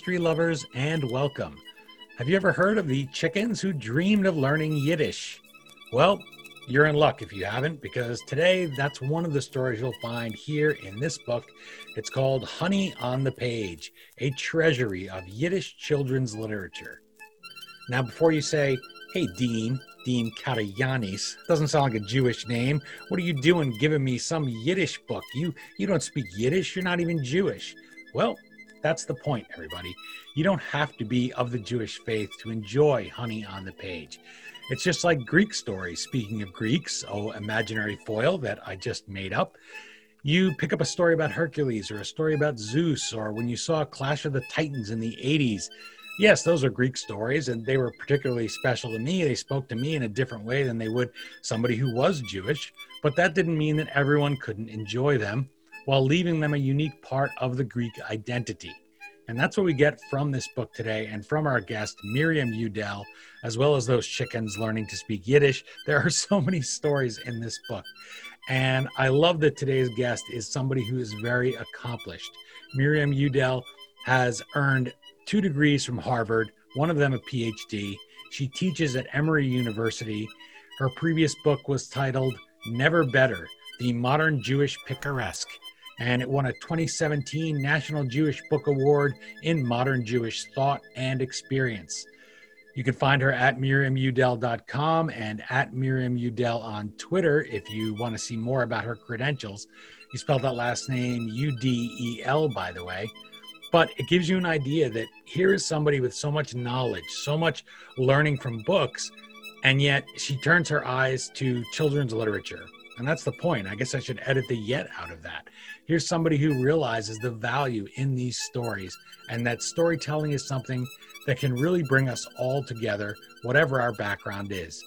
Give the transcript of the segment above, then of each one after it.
history lovers, and welcome. Have you ever heard of the chickens who dreamed of learning Yiddish? Well, you're in luck if you haven't, because today that's one of the stories you'll find here in this book. It's called Honey on the Page, a treasury of Yiddish children's literature. Now, before you say, hey, Dean, Dean Karayanis, doesn't sound like a Jewish name. What are you doing giving me some Yiddish book? You, you don't speak Yiddish, you're not even Jewish. Well, that's the point, everybody. You don't have to be of the Jewish faith to enjoy Honey on the Page. It's just like Greek stories. Speaking of Greeks, oh, imaginary foil that I just made up. You pick up a story about Hercules or a story about Zeus, or when you saw Clash of the Titans in the 80s. Yes, those are Greek stories, and they were particularly special to me. They spoke to me in a different way than they would somebody who was Jewish, but that didn't mean that everyone couldn't enjoy them while leaving them a unique part of the Greek identity. And that's what we get from this book today and from our guest, Miriam Udel, as well as those chickens learning to speak Yiddish. There are so many stories in this book. And I love that today's guest is somebody who is very accomplished. Miriam Udel has earned two degrees from Harvard, one of them a PhD. She teaches at Emory University. Her previous book was titled Never Better The Modern Jewish Picaresque and it won a 2017 National Jewish Book Award in Modern Jewish Thought and Experience. You can find her at miriamudel.com and at miriamudel on Twitter if you want to see more about her credentials. You spelled that last name U D E L, by the way. But it gives you an idea that here is somebody with so much knowledge, so much learning from books, and yet she turns her eyes to children's literature. And that's the point. I guess I should edit the yet out of that. Here's somebody who realizes the value in these stories and that storytelling is something that can really bring us all together, whatever our background is.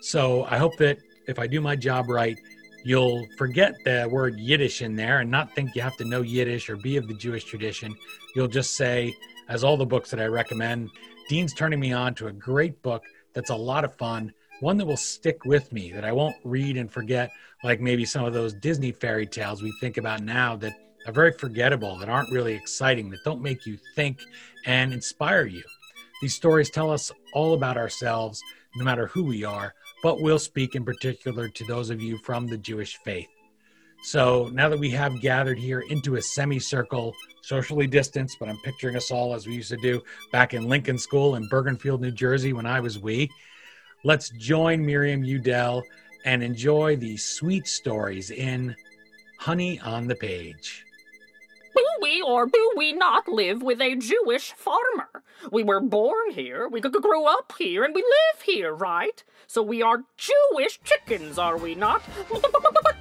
So I hope that if I do my job right, you'll forget the word Yiddish in there and not think you have to know Yiddish or be of the Jewish tradition. You'll just say, as all the books that I recommend, Dean's turning me on to a great book that's a lot of fun, one that will stick with me, that I won't read and forget like maybe some of those Disney fairy tales we think about now that are very forgettable, that aren't really exciting, that don't make you think and inspire you. These stories tell us all about ourselves, no matter who we are, but we'll speak in particular to those of you from the Jewish faith. So now that we have gathered here into a semicircle, socially distanced, but I'm picturing us all as we used to do back in Lincoln School in Bergenfield, New Jersey, when I was wee. Let's join Miriam Udel and enjoy the sweet stories in Honey on the Page. Do we or do we not live with a Jewish farmer? We were born here, we grew up here, and we live here, right? So we are Jewish chickens, are we not?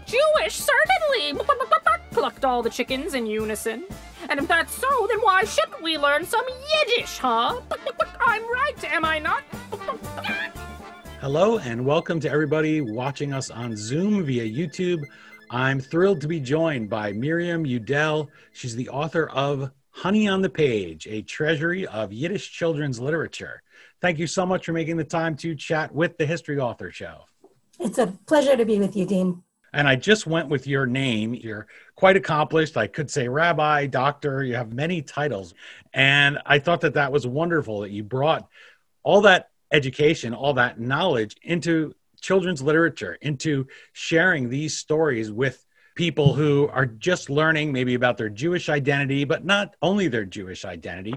Jewish, certainly! Plucked all the chickens in unison. And if that's so, then why shouldn't we learn some Yiddish, huh? I'm right, am I not? Hello, and welcome to everybody watching us on Zoom via YouTube. I'm thrilled to be joined by Miriam Udel. She's the author of Honey on the Page, a treasury of Yiddish children's literature. Thank you so much for making the time to chat with the History Author Show. It's a pleasure to be with you, Dean. And I just went with your name. You're quite accomplished. I could say rabbi, doctor, you have many titles. And I thought that that was wonderful that you brought all that education, all that knowledge into children's literature, into sharing these stories with people who are just learning maybe about their Jewish identity, but not only their Jewish identity.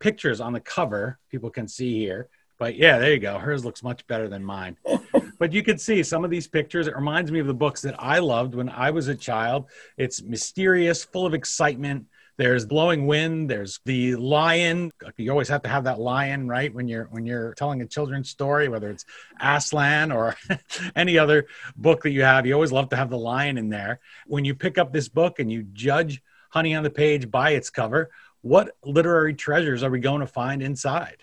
Pictures on the cover, people can see here. But yeah, there you go. Hers looks much better than mine. but you can see some of these pictures. It reminds me of the books that I loved when I was a child. It's mysterious, full of excitement there's blowing wind there's the lion. You always have to have that lion right? When you're when you're telling a children's story whether it's aslan or any other book that you have you always love to have the lion in there. When you pick up this book and you judge honey on the page by its cover what literary treasures are we going to find inside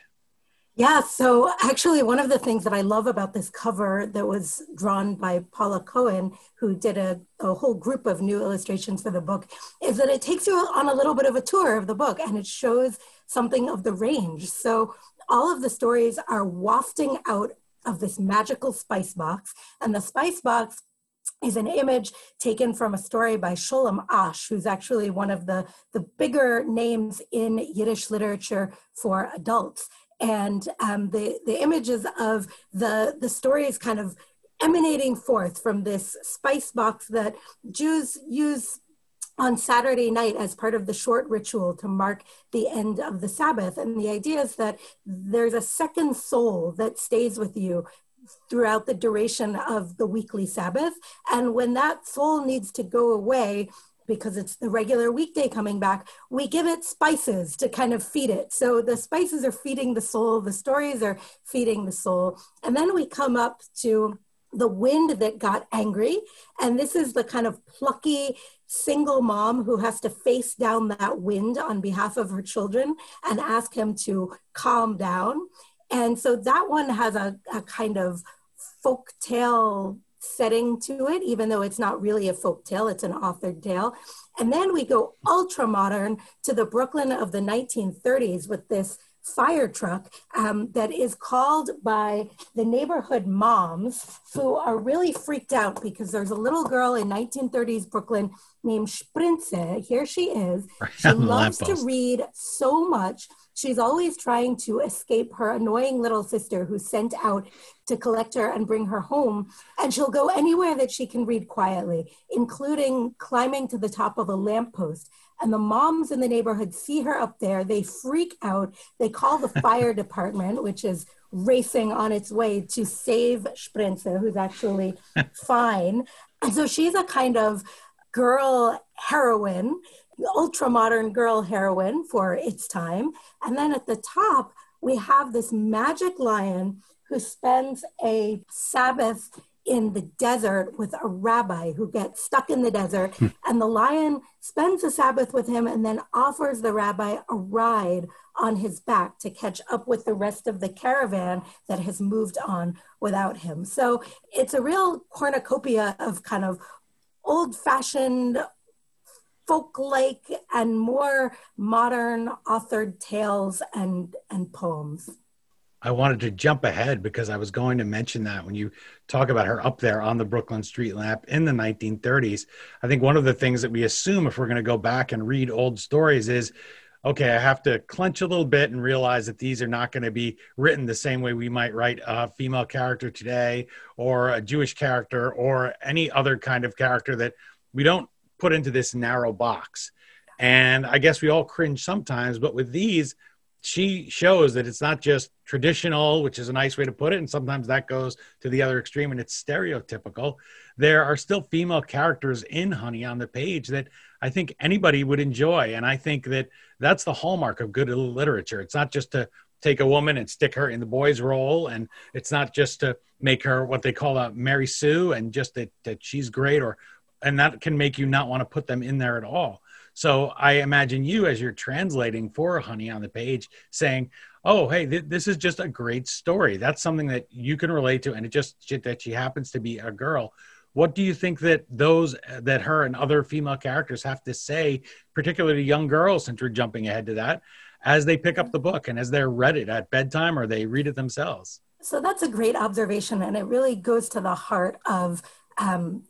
yeah, so actually, one of the things that I love about this cover that was drawn by Paula Cohen, who did a, a, whole group of new illustrations for the book, is that it takes you on a little bit of a tour of the book and it shows something of the range. So all of the stories are wafting out of this magical spice box, and the spice box is an image taken from a story by Sholem Asch, who's actually one of the, the bigger names in Yiddish literature for adults. And um, the, the images of the, the stories kind of emanating forth from this spice box that Jews use on Saturday night as part of the short ritual to mark the end of the Sabbath. And the idea is that there's a second soul that stays with you throughout the duration of the weekly Sabbath. And when that soul needs to go away, because it's the regular weekday coming back, we give it spices to kind of feed it. So the spices are feeding the soul, the stories are feeding the soul. And then we come up to the wind that got angry. And this is the kind of plucky single mom who has to face down that wind on behalf of her children and ask him to calm down. And so that one has a, a kind of folk tale setting to it, even though it's not really a folk tale, it's an authored tale. And then we go ultra modern to the Brooklyn of the 1930s with this fire truck um, that is called by the neighborhood moms who are really freaked out because there's a little girl in 1930s Brooklyn named Sprinze. Here she is. She loves to read so much. She's always trying to escape her annoying little sister who's sent out to collect her and bring her home. And she'll go anywhere that she can read quietly, including climbing to the top of a lamppost and the moms in the neighborhood see her up there. They freak out. They call the fire department, which is racing on its way to save Sprinze, who's actually fine. And so she's a kind of girl heroine, ultra modern girl heroine for its time. And then at the top, we have this magic lion who spends a Sabbath in the desert with a rabbi who gets stuck in the desert. Hmm. and the lion spends the Sabbath with him and then offers the rabbi a ride on his back to catch up with the rest of the caravan that has moved on without him. So it's a real cornucopia of kind of old fashioned folk like and more modern authored tales and, and poems. I wanted to jump ahead because I was going to mention that when you talk about her up there on the Brooklyn street lamp in the 1930s, I think one of the things that we assume if we're going to go back and read old stories is okay, I have to clench a little bit and realize that these are not going to be written the same way we might write a female character today or a Jewish character or any other kind of character that we don't put into this narrow box. And I guess we all cringe sometimes, but with these, she shows that it's not just traditional, which is a nice way to put it, and sometimes that goes to the other extreme and it's stereotypical. There are still female characters in Honey on the page that I think anybody would enjoy. And I think that that's the hallmark of good literature. It's not just to take a woman and stick her in the boy's role, and it's not just to make her what they call a Mary Sue and just that, that she's great or and that can make you not want to put them in there at all so I imagine you, as you're translating for Honey on the page, saying, "Oh, hey, th- this is just a great story. That's something that you can relate to, and it just that she happens to be a girl." What do you think that those that her and other female characters have to say, particularly young girls, since we're jumping ahead to that, as they pick up the book and as they're read it at bedtime or they read it themselves? So that's a great observation, and it really goes to the heart of um,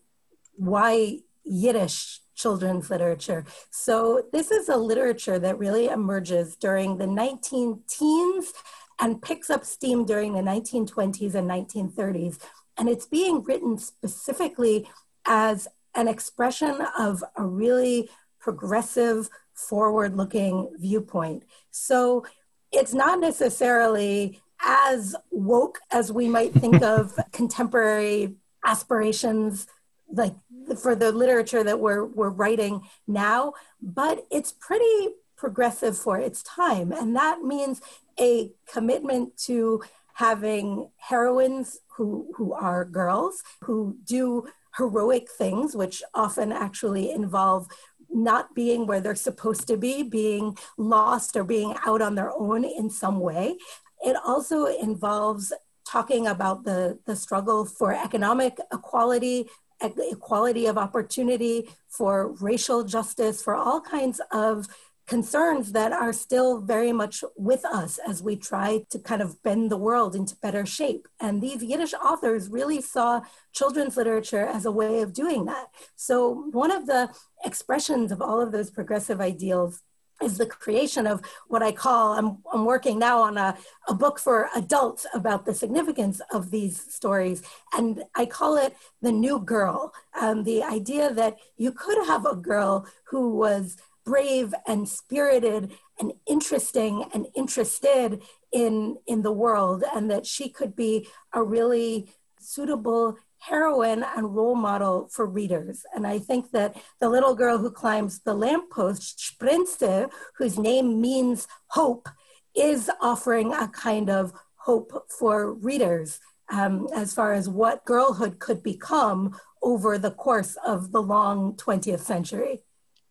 why Yiddish children's literature. So this is a literature that really emerges during the 19 teens and picks up steam during the 1920s and 1930s. And it's being written specifically as an expression of a really progressive, forward looking viewpoint. So it's not necessarily as woke as we might think of contemporary aspirations like for the literature that we're we're writing now, but it's pretty progressive for its time, and that means a commitment to having heroines who who are girls who do heroic things, which often actually involve not being where they're supposed to be, being lost or being out on their own in some way. It also involves talking about the, the struggle for economic equality, equality of opportunity, for racial justice, for all kinds of concerns that are still very much with us as we try to kind of bend the world into better shape. And these Yiddish authors really saw children's literature as a way of doing that. So, one of the expressions of all of those progressive ideals is the creation of what I call, I'm, I'm working now on a, a book for adults about the significance of these stories. And I call it the new girl. Um, the idea that you could have a girl who was brave and spirited and interesting and interested in, in the world, and that she could be a really suitable heroine and role model for readers. And I think that the little girl who climbs the lamppost, Sprinze, whose name means hope, is offering a kind of hope for readers um, as far as what girlhood could become over the course of the long 20th century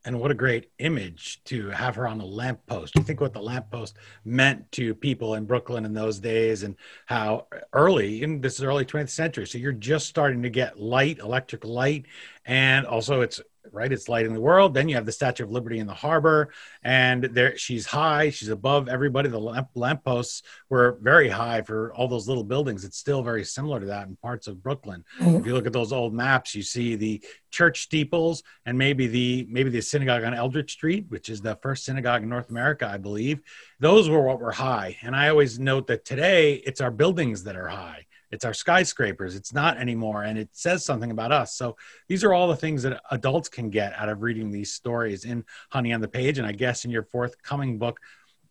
and what a great image to have her on a lamppost. You think what the lamppost meant to people in Brooklyn in those days and how early, in this is early 20th century. So you're just starting to get light, electric light. And also it's right? It's lighting the world. Then you have the Statue of Liberty in the harbor, and there she's high, she's above everybody. The lamp lampposts were very high for all those little buildings. It's still very similar to that in parts of Brooklyn. Mm-hmm. If you look at those old maps, you see the church steeples and maybe the maybe the synagogue on Eldridge Street, which is the first synagogue in North America, I believe. Those were what were high. And I always note that today it's our buildings that are high it's our skyscrapers. It's not anymore and it says something about us. So these are all the things that adults can get out of reading these stories in honey on the page and i guess in your forthcoming book.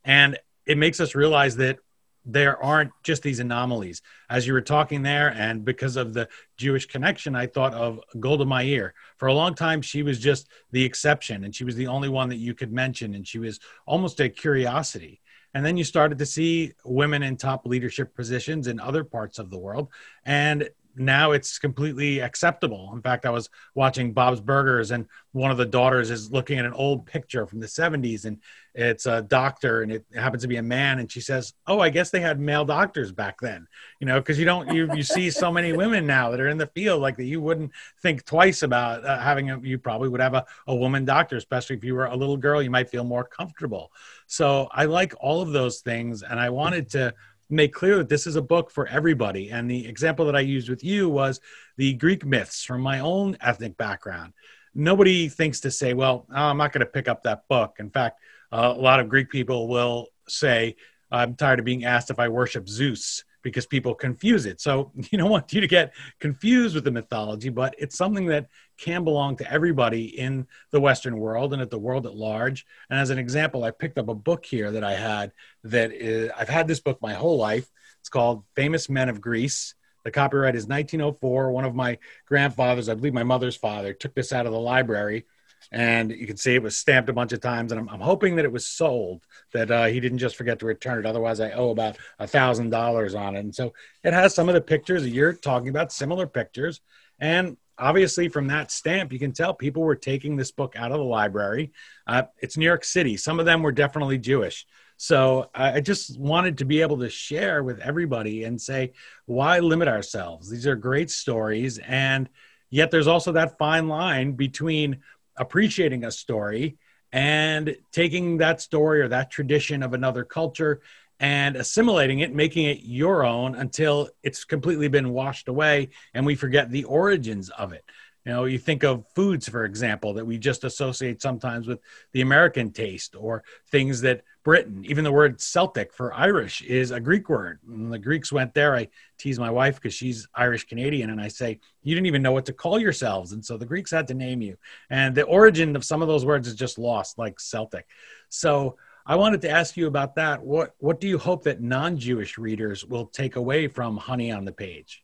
And it makes us realize that there aren't just these anomalies. As you were talking there and because of the jewish connection i thought of golda meir. For a long time she was just the exception and she was the only one that you could mention and she was almost a curiosity and then you started to see women in top leadership positions in other parts of the world. And now it's completely acceptable. In fact, I was watching Bob's Burgers, and one of the daughters is looking at an old picture from the 70s, and it's a doctor, and it happens to be a man, and she says, "Oh, I guess they had male doctors back then." You know, because you don't you you see so many women now that are in the field like that. You wouldn't think twice about uh, having a. You probably would have a, a woman doctor, especially if you were a little girl. You might feel more comfortable. So I like all of those things, and I wanted to make clear that this is a book for everybody. And the example that I used with you was the Greek myths from my own ethnic background. Nobody thinks to say, well, oh, I'm not going to pick up that book. In fact, uh, a lot of Greek people will say, I'm tired of being asked if I worship Zeus because people confuse it. So you don't want you to get confused with the mythology, but it's something that can belong to everybody in the Western world and at the world at large. And as an example, I picked up a book here that I had that is, I've had this book my whole life. It's called Famous Men of Greece. The copyright is 1904. One of my grandfathers, I believe my mother's father, took this out of the library and you can see it was stamped a bunch of times and i'm, I'm hoping that it was sold that uh, he didn't just forget to return it. Otherwise i owe about a thousand dollars on it. And so it has some of the pictures you're talking about similar pictures. And obviously from that stamp you can tell people were taking this book out of the library. Uh, it's new york city. Some of them were definitely jewish. So I just wanted to be able to share with everybody and say, why limit ourselves? These are great stories. And yet there's also that fine line between appreciating a story and taking that story or that tradition of another culture and assimilating it, making it your own until it's completely been washed away and we forget the origins of it. You know, you think of foods, for example, that we just associate sometimes with the American taste or things that Britain, even the word Celtic for Irish is a Greek word. When the Greeks went there, I tease my wife because she's Irish Canadian and I say, you didn't even know what to call yourselves. And so the Greeks had to name you. And the origin of some of those words is just lost, like Celtic. So I wanted to ask you about that. What, what do you hope that non Jewish readers will take away from Honey on the Page?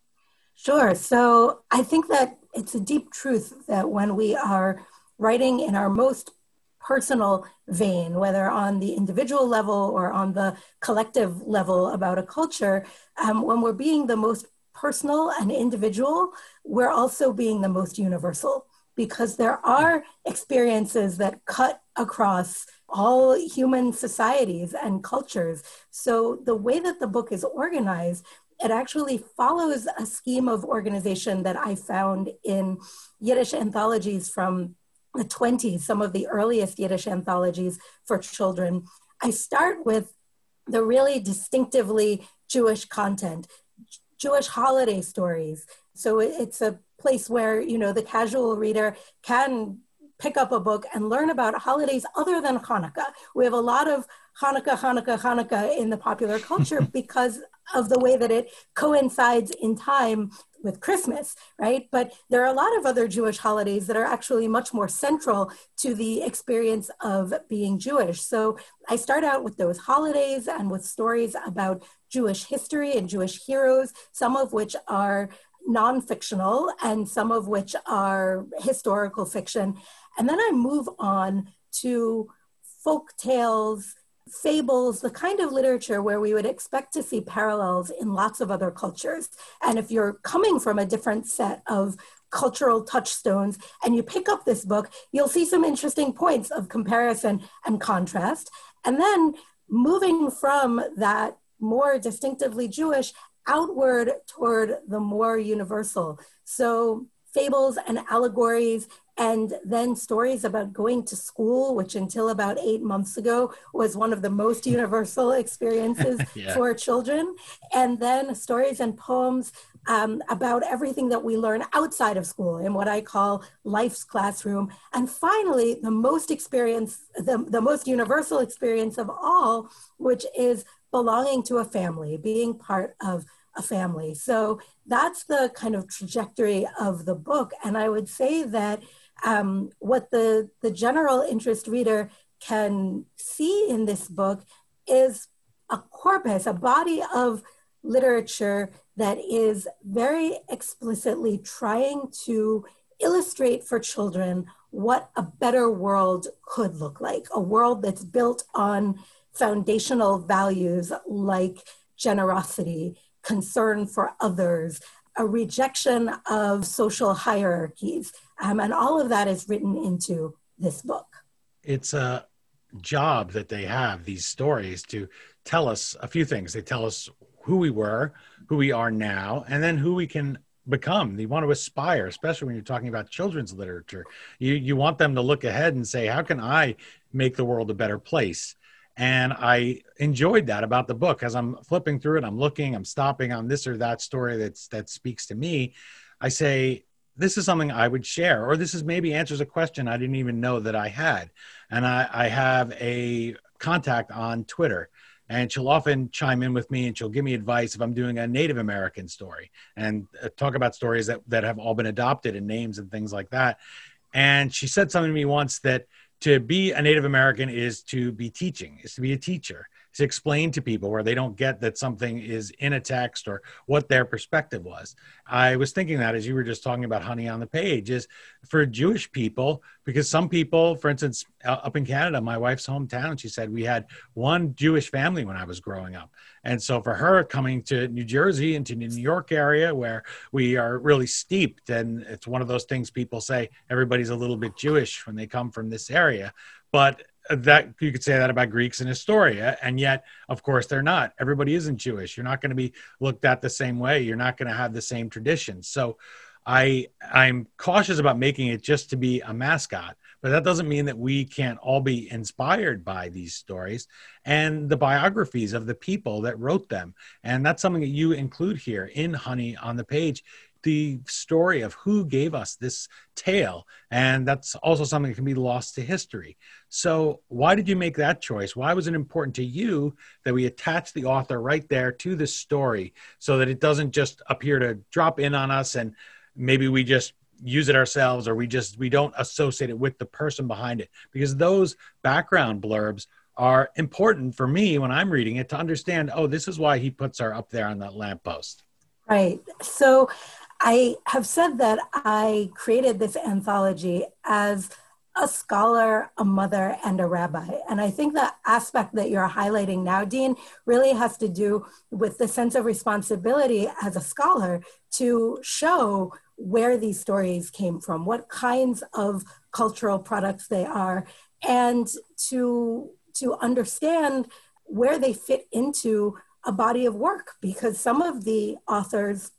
Sure. So I think that it's a deep truth that when we are writing in our most personal vein, whether on the individual level or on the collective level about a culture, um, when we're being the most personal and individual, we're also being the most universal because there are experiences that cut across all human societies and cultures. So the way that the book is organized it actually follows a scheme of organization that I found in Yiddish anthologies from the 20s, some of the earliest Yiddish anthologies for children, I start with the really distinctively Jewish content, Jewish holiday stories. So it's a place where, you know, the casual reader can pick up a book and learn about holidays other than Hanukkah. We have a lot of Hanukkah, Hanukkah, Hanukkah in the popular culture because of the way that it coincides in time with Christmas, right? But there are a lot of other Jewish holidays that are actually much more central to the experience of being Jewish. So I start out with those holidays and with stories about Jewish history and Jewish heroes, some of which are non-fictional and some of which are historical fiction. And then I move on to folk tales, fables, the kind of literature where we would expect to see parallels in lots of other cultures. And if you're coming from a different set of cultural touchstones and you pick up this book, you'll see some interesting points of comparison and contrast. And then moving from that more distinctively Jewish outward toward the more universal. So fables and allegories and then stories about going to school, which until about eight months ago was one of the most universal experiences yeah. for children. And then stories and poems um, about everything that we learn outside of school in what I call life's classroom. And finally, the most experience, the, the most universal experience of all, which is belonging to a family, being part of a family. So that's the kind of trajectory of the book. And I would say that um, what the, the general interest reader can see in this book is a corpus, a body of literature that is very explicitly trying to illustrate for children what a better world could look like a world that's built on foundational values like generosity, concern for others, a rejection of social hierarchies. Um, and all of that is written into this book. It's a job that they have, these stories, to tell us a few things. They tell us who we were, who we are now, and then who we can become. They want to aspire, especially when you're talking about children's literature. You, you want them to look ahead and say, how can I make the world a better place? And I enjoyed that about the book as I'm flipping through it. I'm looking, I'm stopping on this or that story that's that speaks to me. I say, this is something I would share, or this is maybe answers a question I didn't even know that I had. And I, I have a contact on Twitter and she'll often chime in with me and she'll give me advice if I'm doing a Native American story and uh, talk about stories that, that have all been adopted and names and things like that. And she said something to me once that to be a Native American is to be teaching, is to be a teacher, to explain to people where they don't get that something is in a text or what their perspective was. I was thinking that as you were just talking about honey on the page is for Jewish people, because some people, for instance, uh, up in Canada, my wife's hometown, she said we had one Jewish family when I was growing up. And so for her coming to New Jersey into the New York area where we are really steeped, and it's one of those things people say everybody's a little bit Jewish when they come from this area. But that you could say that about Greeks in Astoria, and yet, of course, they're not. Everybody isn't Jewish. You're not going to be looked at the same way. You're not going to have the same traditions. So, I I'm cautious about making it just to be a mascot, but that doesn't mean that we can't all be inspired by these stories and the biographies of the people that wrote them. And that's something that you include here in Honey on the page the story of who gave us this tale. And that's also something that can be lost to history. So, why did you make that choice? Why was it important to you that we attach the author right there to the story so that it doesn't just appear to drop in on us and maybe we just use it ourselves or we just we don't associate it with the person behind it because those background blurbs are important for me when I'm reading it to understand, oh, this is why he puts her up there on that lamppost. Right. So I have said that I created this anthology as a scholar, a mother, and a rabbi. And I think the aspect that you're highlighting now, Dean, really has to do with the sense of responsibility as a scholar to show where these stories came from, what kinds of cultural products they are, and to, to understand where they fit into a body of work, because some of the authors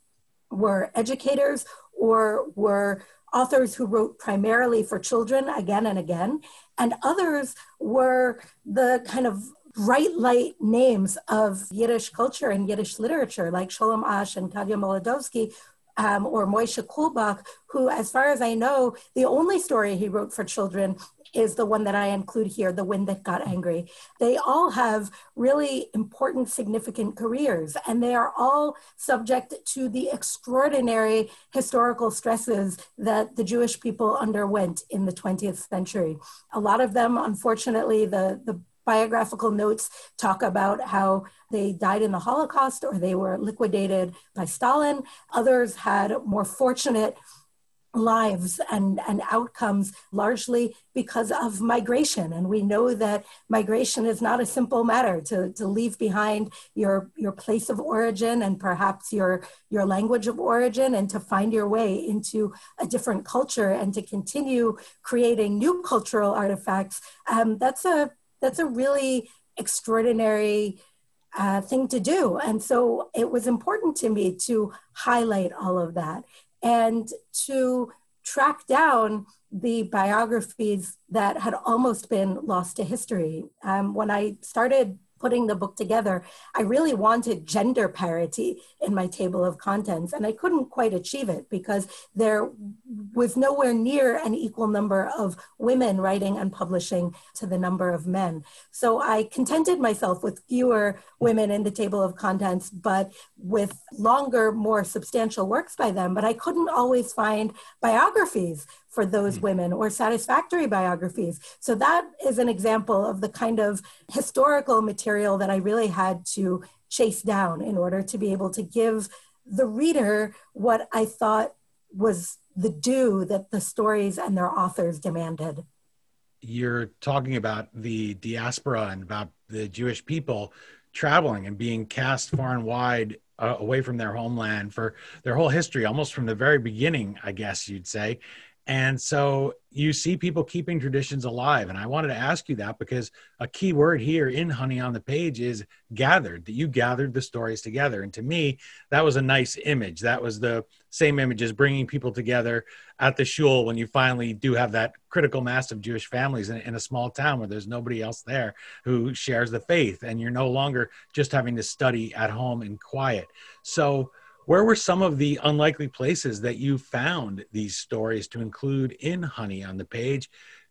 were educators or were authors who wrote primarily for children again and again, and others were the kind of bright light names of Yiddish culture and Yiddish literature, like Sholem Asch and Kadia Molodowsky, um, or Moishe Kulbak, who, as far as I know, the only story he wrote for children is the one that I include here, The Wind That Got Angry. They all have really important, significant careers, and they are all subject to the extraordinary historical stresses that the Jewish people underwent in the 20th century. A lot of them, unfortunately, the, the biographical notes talk about how they died in the Holocaust or they were liquidated by Stalin. Others had more fortunate lives and, and outcomes largely because of migration. And we know that migration is not a simple matter to, to leave behind your, your place of origin and perhaps your, your language of origin and to find your way into a different culture and to continue creating new cultural artifacts. Um, that's a that's a really extraordinary uh, thing to do. And so it was important to me to highlight all of that and to track down the biographies that had almost been lost to history. Um, when I started putting the book together, I really wanted gender parity in my table of contents, and I couldn't quite achieve it because there was nowhere near an equal number of women writing and publishing to the number of men. So I contented myself with fewer women in the table of contents, but with longer, more substantial works by them. But I couldn't always find biographies for those hmm. women or satisfactory biographies. So that is an example of the kind of historical material that I really had to chase down in order to be able to give the reader what I thought was the due that the stories and their authors demanded. You're talking about the diaspora and about the Jewish people traveling and being cast far and wide uh, away from their homeland for their whole history, almost from the very beginning, I guess you'd say. And so you see people keeping traditions alive. And I wanted to ask you that because a key word here in Honey on the Page is gathered, that you gathered the stories together. And to me, that was a nice image. That was the same image as bringing people together at the shul when you finally do have that critical mass of Jewish families in, in a small town where there's nobody else there who shares the faith. And you're no longer just having to study at home in quiet. So, where were some of the unlikely places that you found these stories to include in Honey on the Page?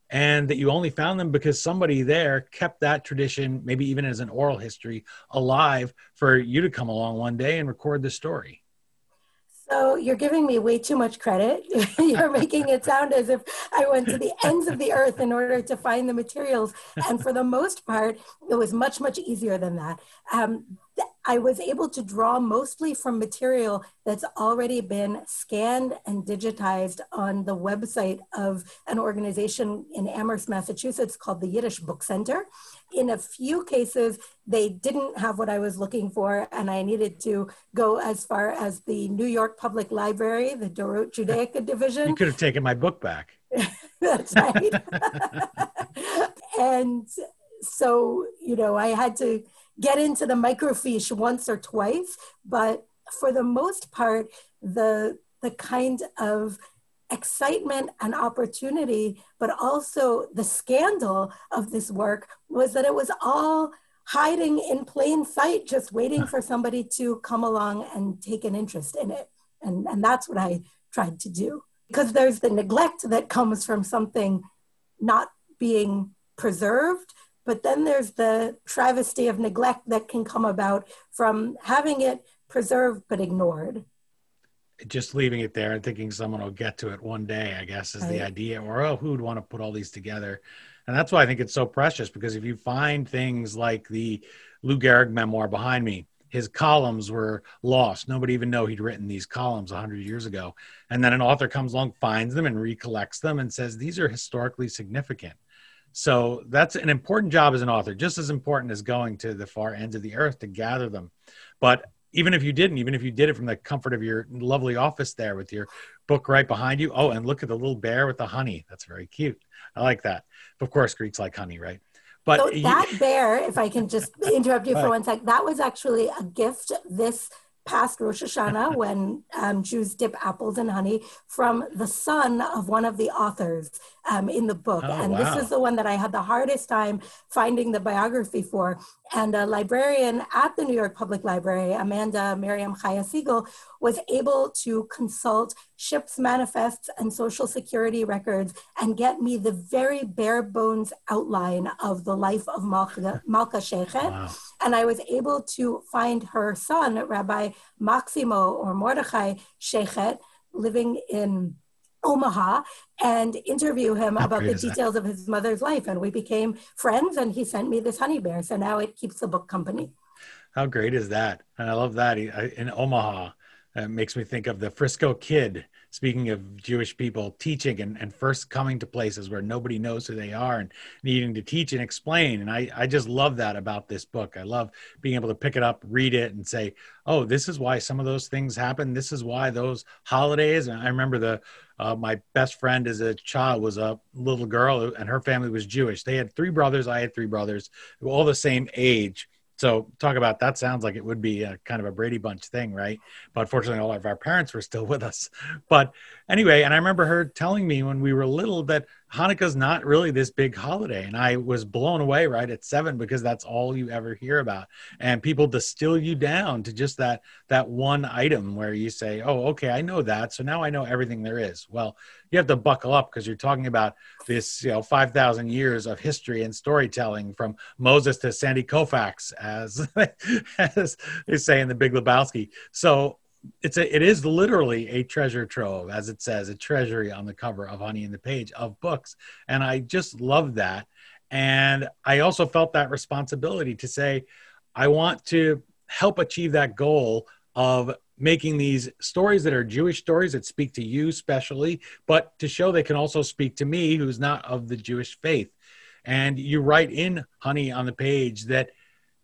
And that you only found them because somebody there kept that tradition, maybe even as an oral history, alive for you to come along one day and record the story. So you're giving me way too much credit. you're making it sound as if I went to the ends of the earth in order to find the materials. And for the most part, it was much, much easier than that. Um, I was able to draw mostly from material that's already been scanned and digitized on the website of an organization in Amherst, Massachusetts called the Yiddish Book Center. In a few cases, they didn't have what I was looking for, and I needed to go as far as the New York Public Library, the Dorot Judaica division. You could have taken my book back. that's right. and so, you know, I had to get into the microfiche once or twice, but for the most part, the the kind of excitement and opportunity, but also the scandal of this work was that it was all hiding in plain sight, just waiting for somebody to come along and take an interest in it. And, and that's what I tried to do. Because there's the neglect that comes from something not being preserved, but then there's the travesty of neglect that can come about from having it preserved but ignored. Just leaving it there and thinking someone will get to it one day, I guess, is right. the idea. Or, oh, who would want to put all these together? And that's why I think it's so precious because if you find things like the Lou Gehrig memoir behind me, his columns were lost. Nobody even know he'd written these columns 100 years ago. And then an author comes along, finds them, and recollects them and says, These are historically significant. So that's an important job as an author, just as important as going to the far ends of the earth to gather them. But even if you didn't, even if you did it from the comfort of your lovely office there with your book right behind you, oh, and look at the little bear with the honey. That's very cute. I like that. Of course, Greeks like honey, right? But so that bear, if I can just interrupt you for one sec, that was actually a gift this past Rosh Hashanah when um, Jews dip apples in honey from the son of one of the authors um, in the book. Oh, and wow. this is the one that I had the hardest time finding the biography for. And a librarian at the New York Public Library, Amanda Miriam Chaya Siegel, was able to consult ship's manifests and social security records and get me the very bare bones outline of the life of Malka, Malka Shechet. Wow. And I was able to find her son, Rabbi Maximo or Mordechai Shechet, living in Omaha and interview him How about the is that? details of his mother's life. And we became friends, and he sent me this honey bear. So now it keeps the book company. How great is that? And I love that He- I- in Omaha. It makes me think of the Frisco Kid. Speaking of Jewish people teaching and, and first coming to places where nobody knows who they are and needing to teach and explain. And I, I just love that about this book. I love being able to pick it up, read it, and say, oh, this is why some of those things happen. This is why those holidays. And I remember the uh, my best friend as a child was a little girl, and her family was Jewish. They had three brothers. I had three brothers, all the same age. So talk about that sounds like it would be a kind of a Brady Bunch thing, right? But fortunately, all of our parents were still with us. But anyway, and I remember her telling me when we were little that Hanukkah's not really this big holiday, and I was blown away right at seven because that's all you ever hear about, and people distill you down to just that that one item where you say, "Oh, okay, I know that, so now I know everything there is." Well, you have to buckle up because you're talking about this, you know, five thousand years of history and storytelling from Moses to Sandy Koufax, as as they say in the Big Lebowski. So it's a it is literally a treasure trove, as it says, a treasury on the cover of Honey in the Page of books, and I just love that. And I also felt that responsibility to say, I want to help achieve that goal of making these stories that are Jewish stories that speak to you specially, but to show they can also speak to me, who's not of the Jewish faith. And you write in Honey on the page that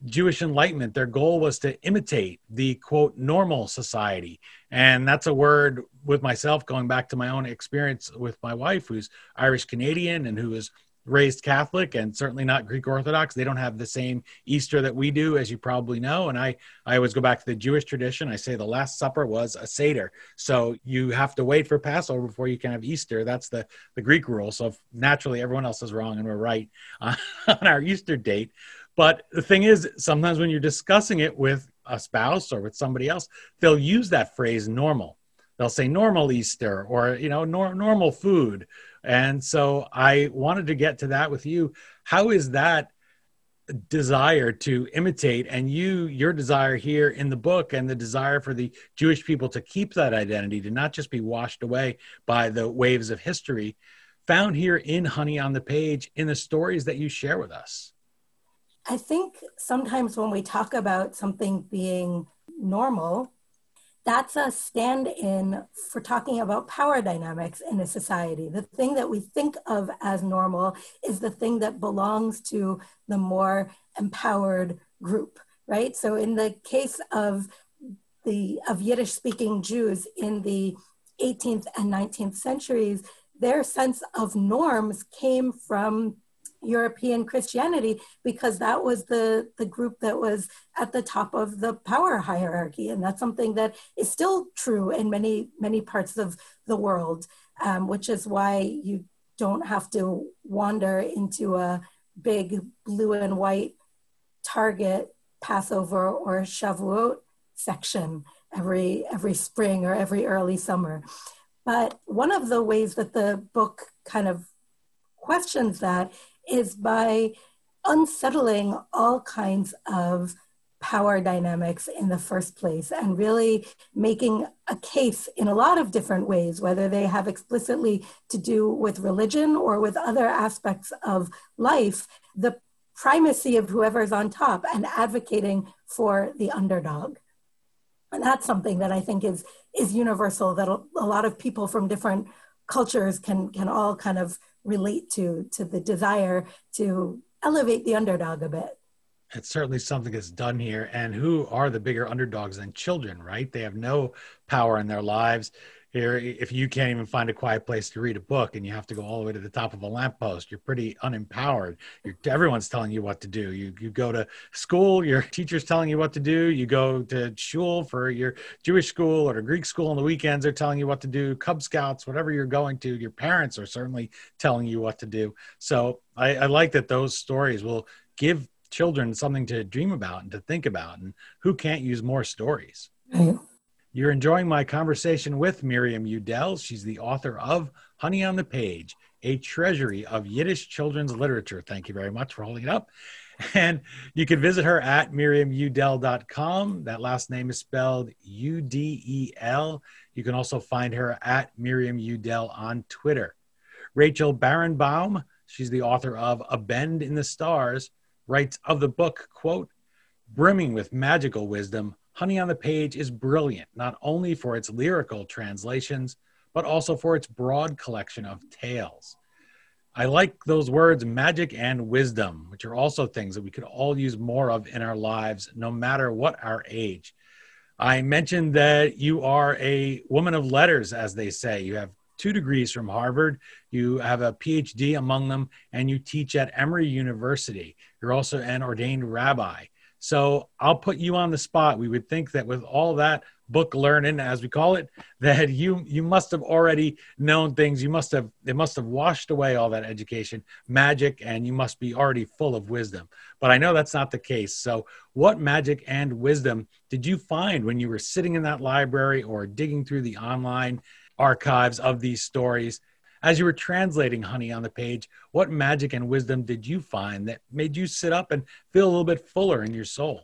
Jewish enlightenment, their goal was to imitate the quote normal society. And that's a word with myself going back to my own experience with my wife, who's Irish Canadian and who was raised Catholic and certainly not Greek Orthodox. They don't have the same Easter that we do, as you probably know. And I, I always go back to the Jewish tradition. I say the Last Supper was a Seder. So you have to wait for Passover before you can have Easter. That's the, the Greek rule. So naturally everyone else is wrong and we're right on our Easter date. But the thing is, sometimes when you're discussing it with a spouse or with somebody else, they'll use that phrase normal. They'll say normal Easter or, you know, nor- normal food. And so I wanted to get to that with you. How is that desire to imitate and you your desire here in the book and the desire for the Jewish people to keep that identity to not just be washed away by the waves of history found here in Honey on the Page in the stories that you share with us? I think sometimes when we talk about something being normal, that's a stand in for talking about power dynamics in a society. The thing that we think of as normal is the thing that belongs to the more empowered group, right? So, in the case of the of Yiddish speaking Jews in the 18th and 19th centuries, their sense of norms came from European Christianity because that was the, the group that was at the top of the power hierarchy. And that's something that is still true in many, many parts of the world, um, which is why you don't have to wander into a big blue and white Target Passover or Shavuot section every every spring or every early summer. But one of the ways that the book kind of questions that is by unsettling all kinds of power dynamics in the first place and really making a case in a lot of different ways, whether they have explicitly to do with religion or with other aspects of life, the primacy of whoever's on top and advocating for the underdog. And that's something that I think is is universal that a, lot of people from different cultures can can all kind of relate to to the desire to elevate the underdog a bit. It's certainly something that's done here. And who are the bigger underdogs than children, right? They have no power in their lives. Here if you can't even find a quiet place to read a book and you have to go all the way to the top of a lamppost you're pretty unempowered. You're, everyone's telling you what to do. You you go to school your teacher's telling you what to do. You go to school for your jewish school or a greek school on the weekends they're telling you what to do. Cub scouts whatever you're going to your parents are certainly telling you what to do. So i, I like that those stories will give children something to dream about and to think about and who can't use more stories. You're enjoying my conversation with Miriam Udel. She's the author of Honey on the Page, a treasury of Yiddish children's literature. Thank you very much for holding it up. And you can visit her at miriamudel.com. That last name is spelled U D E L. You can also find her at Miriam Udel on Twitter. Rachel Barenbaum, she's the author of A Bend in the Stars, writes of the book, quote, brimming with magical wisdom, Honey on the Page is brilliant, not only for its lyrical translations, but also for its broad collection of tales. I like those words, magic and wisdom, which are also things that we could all use more of in our lives, no matter what our age. I mentioned that you are a woman of letters, as they say. You have two degrees from Harvard, you have a PhD among them, and you teach at Emory University. You're also an ordained rabbi. So I'll put you on the spot. We would think that with all that book learning, as we call it, that you you must have already known things. You must have it must have washed away all that education, magic, and you must be already full of wisdom. But I know that's not the case. So what magic and wisdom did you find when you were sitting in that library or digging through the online archives of these stories? As you were translating honey on the page what magic and wisdom did you find that made you sit up and feel a little bit fuller in your soul?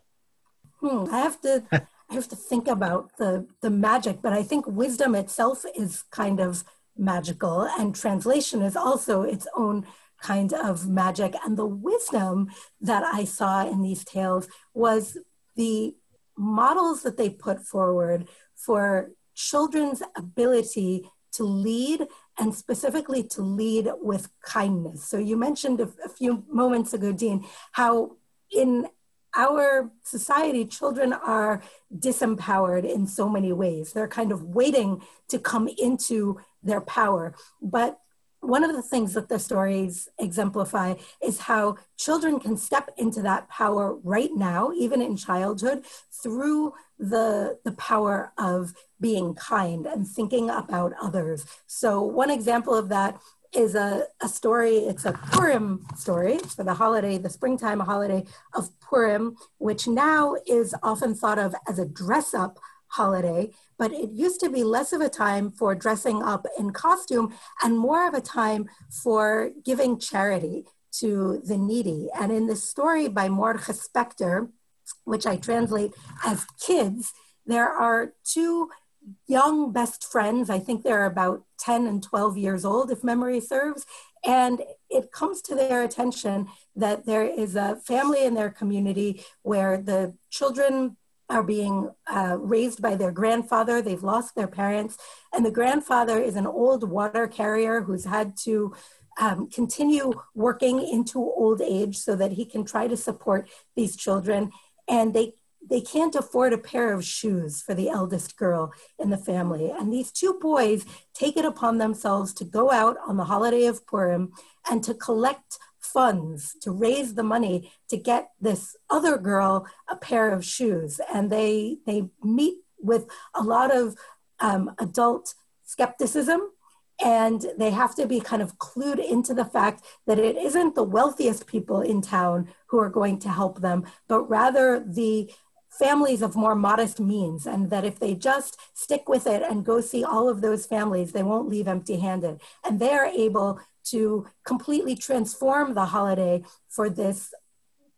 Hmm, i have to i have to think about the the magic but i think wisdom itself is kind of magical and translation is also its own kind of magic. And the wisdom that i saw in these tales was the models that they put forward for children's ability to lead and specifically to lead with kindness. So you mentioned a, a few moments ago, Dean, how in our society, children are disempowered in so many ways. They're kind of waiting to come into their power. But one of the things that the stories exemplify is how children can step into that power right now, even in childhood, through the, the power of being kind and thinking about others. So, one example of that is a, a story, it's a Purim story for the holiday, the springtime holiday of Purim, which now is often thought of as a dress up holiday, but it used to be less of a time for dressing up in costume and more of a time for giving charity to the needy. And in the story by Mordechai Spector, which I translate as kids, there are two young best friends. I think they're about 10 and 12 years old, if memory serves. And it comes to their attention that there is a family in their community where the children are being uh, raised by their grandfather. They've lost their parents. And the grandfather is an old water carrier who's had to um, continue working into old age so that he can try to support these children. And they they can't afford a pair of shoes for the eldest girl in the family. And these two boys take it upon themselves to go out on the holiday of Purim and to collect funds to raise the money to get this other girl a pair of shoes. And they they meet with a lot of um, adult skepticism and they have to be kind of clued into the fact that it isn't the wealthiest people in town who are going to help them, but rather the families of more modest means, and that if they just stick with it and go see all of those families, they won't leave empty handed. And they are able to completely transform the holiday for this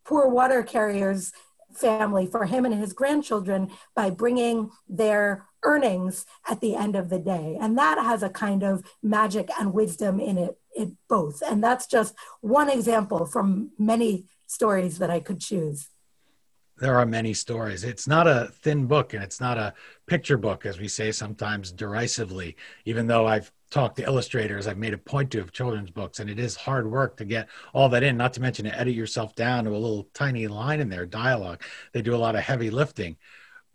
poor water carrier's family, for him and his grandchildren, by bringing their earnings at the end of the day. And that has a kind of magic and wisdom in it, it both. And that's just one example from many stories that I could choose there are many stories. It's not a thin book and it's not a picture book, as we say sometimes derisively, even though I've talked to illustrators, I've made a point to of children's books, and it is hard work to get all that in, not to mention to edit yourself down to a little tiny line in there, dialogue. They do a lot of heavy lifting.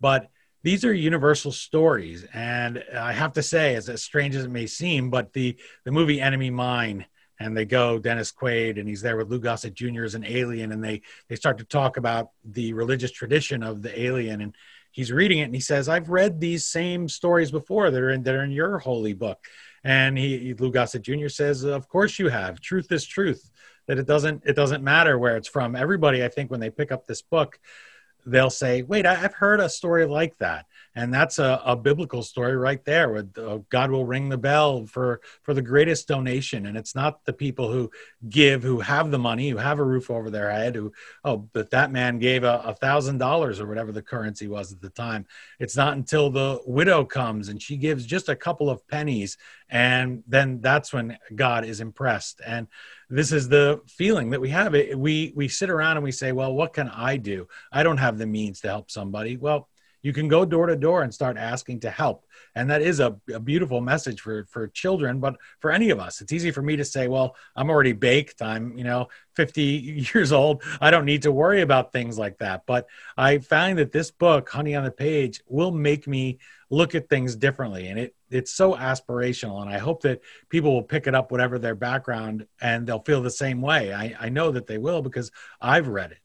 But these are universal stories. And I have to say, as strange as it may seem, but the, the movie Enemy Mine, and they go Dennis Quaid and he's there with Lou Gossett Jr. as an alien and they they start to talk about the religious tradition of the alien and he's reading it and he says I've read these same stories before that are in that are in your holy book and he Lou Gossett Jr. says of course you have. Truth is truth. That it doesn't it doesn't matter where it's from. Everybody I think when they pick up this book they'll say wait I've heard a story like that and that's a, a biblical story right there where uh, god will ring the bell for for the greatest donation. And it's not the people who give who have the money who have a roof over their head who oh but that man gave a thousand dollars or whatever the currency was at the time. It's not until the widow comes and she gives just a couple of pennies and then that's when god is impressed. And this is the feeling that we have. It we we sit around and we say well what can i do? I don't have the means to help somebody. Well you can go door to door and start asking to help. And that is a, a, beautiful message for for children but for any of us it's easy for me to say well i'm already baked. I'm you know 50 years old. I don't need to worry about things like that. But i find that this book honey on the page will make me look at things differently. And it it's so aspirational. And i hope that people will pick it up whatever their background and they'll feel the same way. I, I know that they will because i've read it.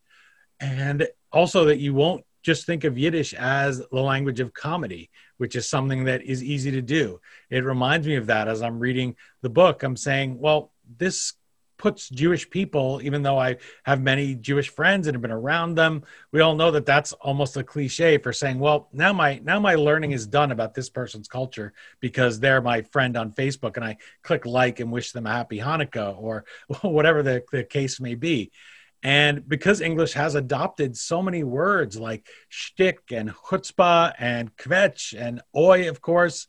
And also that you won't just think of Yiddish as the language of comedy, which is something that is easy to do. It reminds me of that as I'm reading the book. I'm saying, well, this puts Jewish people, even though I have many Jewish friends and have been around them, we all know that that's almost a cliche for saying, well, now my now my learning is done about this person's culture because they're my friend on Facebook and I click like and wish them a happy Hanukkah or whatever the, the case may be. And because English has adopted so many words like shtick and chutzpah and kvetch and oi, of course,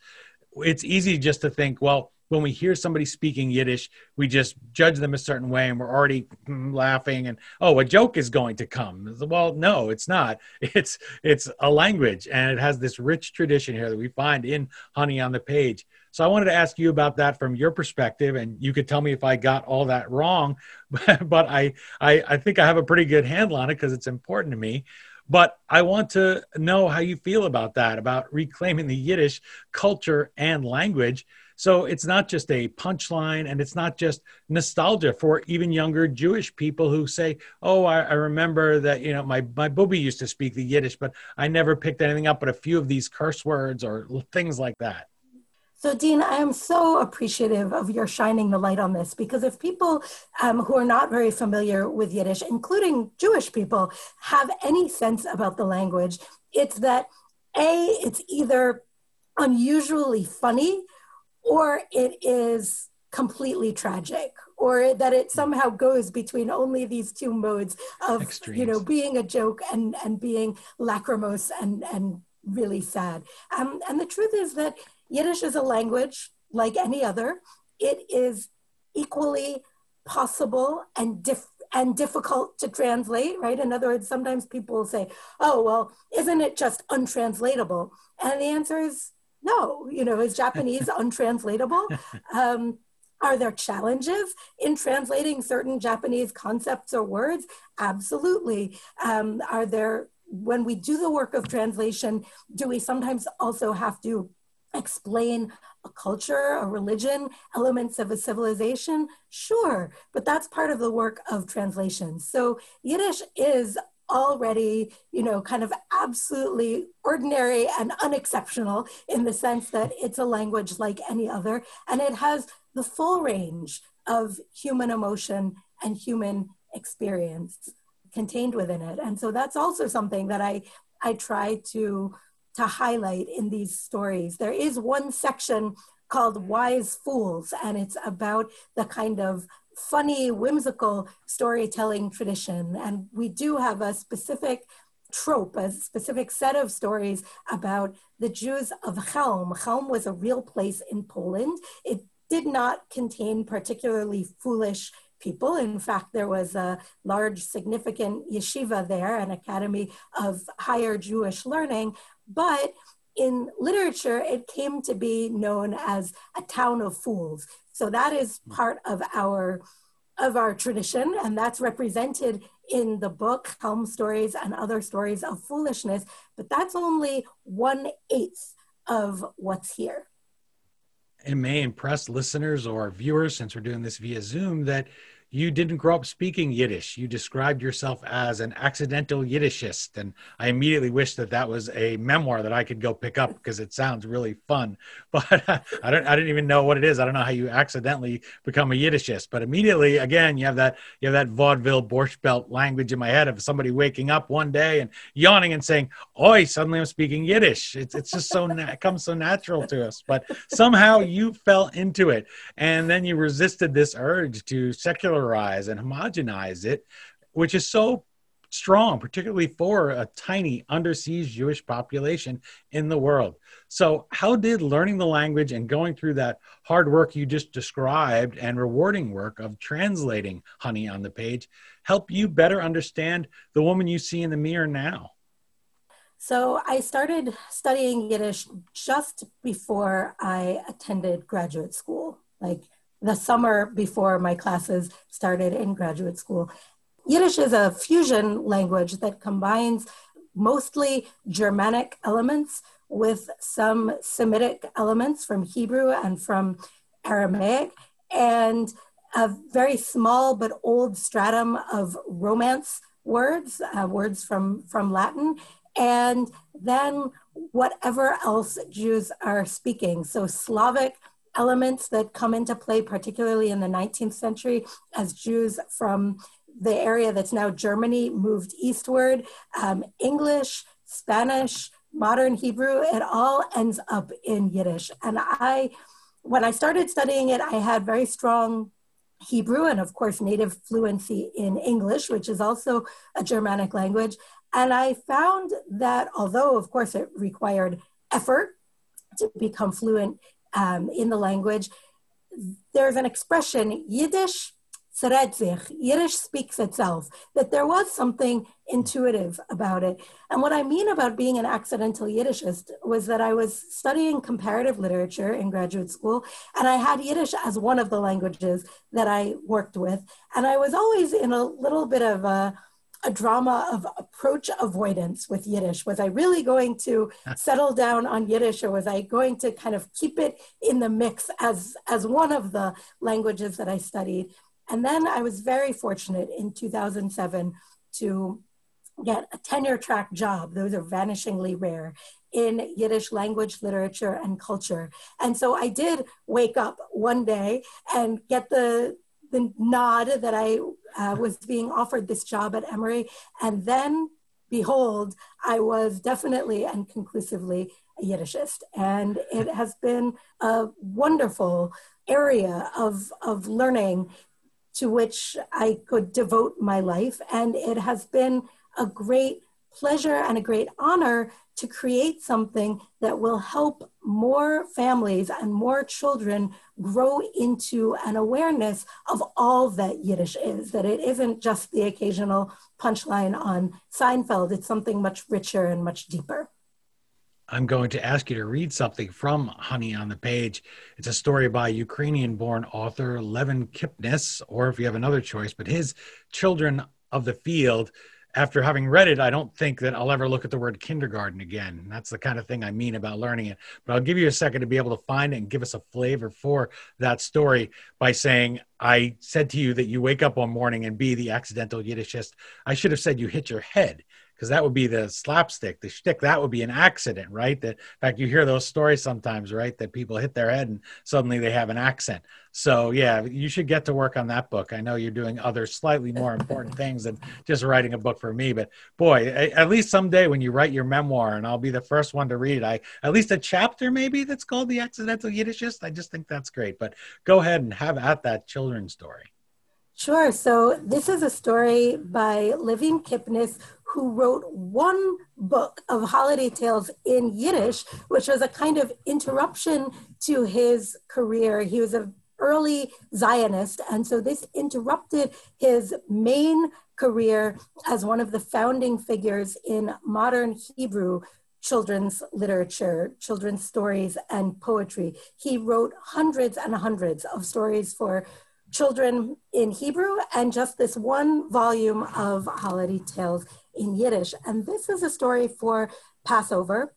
it's easy just to think, well, when we hear somebody speaking Yiddish, we just judge them a certain way and we're already laughing and oh, a joke is going to come. Well, no, it's not. It's it's a language and it has this rich tradition here that we find in Honey on the Page. So I wanted to ask you about that from your perspective, and you could tell me if I got all that wrong, but I, I, I think I have a pretty good handle on it because it's important to me. But I want to know how you feel about that, about reclaiming the Yiddish culture and language. So it's not just a punchline and it's not just nostalgia for even younger Jewish people who say, Oh, I, I, remember that, you know, my, my booby used to speak the Yiddish, but I never picked anything up but a few of these curse words or things like that. So, Dean, I am so appreciative of your shining the light on this because if people um, who are not very familiar with Yiddish, including Jewish people, have any sense about the language, it's that A, it's either unusually funny or it is completely tragic or that it somehow goes between only these two modes of Extremes. you know being a joke and and being lachrymose and and really sad um, and the truth is that Yiddish is a language like any other. It is equally possible and diff- and difficult to translate, right? In other words, sometimes people will say, "Oh, well, isn't it just untranslatable?" And the answer is no. You know, is Japanese untranslatable? Um, are there challenges in translating certain Japanese concepts or words? Absolutely. Um, are there, when we do the work of translation, do we sometimes also have to explain a culture, a religion, elements of a civilization? Sure, but that's part of the work of translation. So Yiddish is already, you know, kind of absolutely ordinary and unexceptional in the sense that it's a language like any other, and it has the full range of human emotion and human experience contained within it. And so that's also something that I I try to to highlight in these stories. There is one section called Wise Fools, and it's about the kind of funny, whimsical storytelling tradition. And we do have a specific trope, a specific set of stories about the Jews of Chelm. Chelm was a real place in Poland. It did not contain particularly foolish people. In fact, there was a large, significant yeshiva there, an academy of higher Jewish learning, but in literature, it came to be known as a town of fools. So that is part of our of our tradition, and that's represented in the book, Chelm Stories and Other Stories of Foolishness, but that's only one eighth of what's here. It may impress listeners or viewers, since we're doing this via Zoom, that you didn't grow up speaking Yiddish. You described yourself as an accidental Yiddishist. And I immediately wish that that was a memoir that I could go pick up because it sounds really fun. But I don't, I didn't even know what it is. I don't know how you accidentally become a Yiddishist. But immediately, again, you have that, you have that vaudeville borscht belt language in my head of somebody waking up one day and yawning and saying, Oi, suddenly I'm speaking Yiddish. It's, it's just so, it comes so natural to us. But somehow you fell into it. And then you resisted this urge to secular secularize and homogenize it, which is so strong, particularly for a tiny undersea Jewish population in the world. So, how did learning the language and going through that hard work you just described and rewarding work of translating honey on the page help you better understand the woman you see in the mirror now? So, I started studying Yiddish just before I attended graduate school. Like the summer before my classes started in graduate school. Yiddish is a fusion language that combines mostly Germanic elements with some Semitic elements from Hebrew and from Aramaic, and a very small but old stratum of Romance words, uh, words from, from Latin, and then whatever else Jews are speaking. So Slavic, elements that come into play, particularly in the 19th century, as Jews from the area that's now Germany moved eastward. Um, English, Spanish, modern Hebrew, it all ends up in Yiddish. And I, when I started studying it, I had very strong Hebrew and, of course, native fluency in English, which is also a Germanic language. And I found that although, of course, it required effort to become fluent um, in the language, there's an expression, Yiddish Seretzich, Yiddish speaks itself, that there was something intuitive about it. And what I mean about being an accidental Yiddishist was that I was studying comparative literature in graduate school, and I had Yiddish as one of the languages that I worked with. And I was always in a little bit of a a drama of approach avoidance with Yiddish. Was I really going to settle down on Yiddish or was I going to kind of keep it in the mix as, as one of the languages that I studied? And then I was very fortunate in 2007 to get a tenure track job. Those are vanishingly rare in Yiddish language, literature, and culture. And so I did wake up one day and get the the nod that I uh, was being offered this job at Emory. And then, behold, I was definitely and conclusively a Yiddishist. And it has been a wonderful area of, of learning to which I could devote my life. And it has been a great pleasure and a great honor to create something that will help more families and more children grow into an awareness of all that Yiddish is, that it isn't just the occasional punchline on Seinfeld, it's something much richer and much deeper. I'm going to ask you to read something from Honey on the Page. It's a story by Ukrainian born author Levin Kipnis, or if you have another choice, but his Children of the Field after having read it, I don't think that I'll ever look at the word kindergarten again. That's the kind of thing I mean about learning it. But I'll give you a second to be able to find it and give us a flavor for that story by saying, I said to you that you wake up one morning and be the accidental Yiddishist. I should have said you hit your head because that would be the slapstick, the shtick. That would be an accident, right? That, in fact, you hear those stories sometimes, right? That people hit their head and suddenly they have an accent. So, yeah, you should get to work on that book. I know you're doing other slightly more important things than just writing a book for me, but boy, at least someday when you write your memoir, and I'll be the first one to read, I at least a chapter maybe that's called the accidental Yiddishist. I just think that's great. But go ahead and have at that children's story. Sure. So this is a story by Levin Kipnis, who wrote one book of holiday tales in Yiddish, which was a kind of interruption to his career. He was an early Zionist, and so this interrupted his main career as one of the founding figures in modern Hebrew children's literature, children's stories, and poetry. He wrote hundreds and hundreds of stories for children in Hebrew and just this one volume of holiday tales in Yiddish. And this is a story for Passover,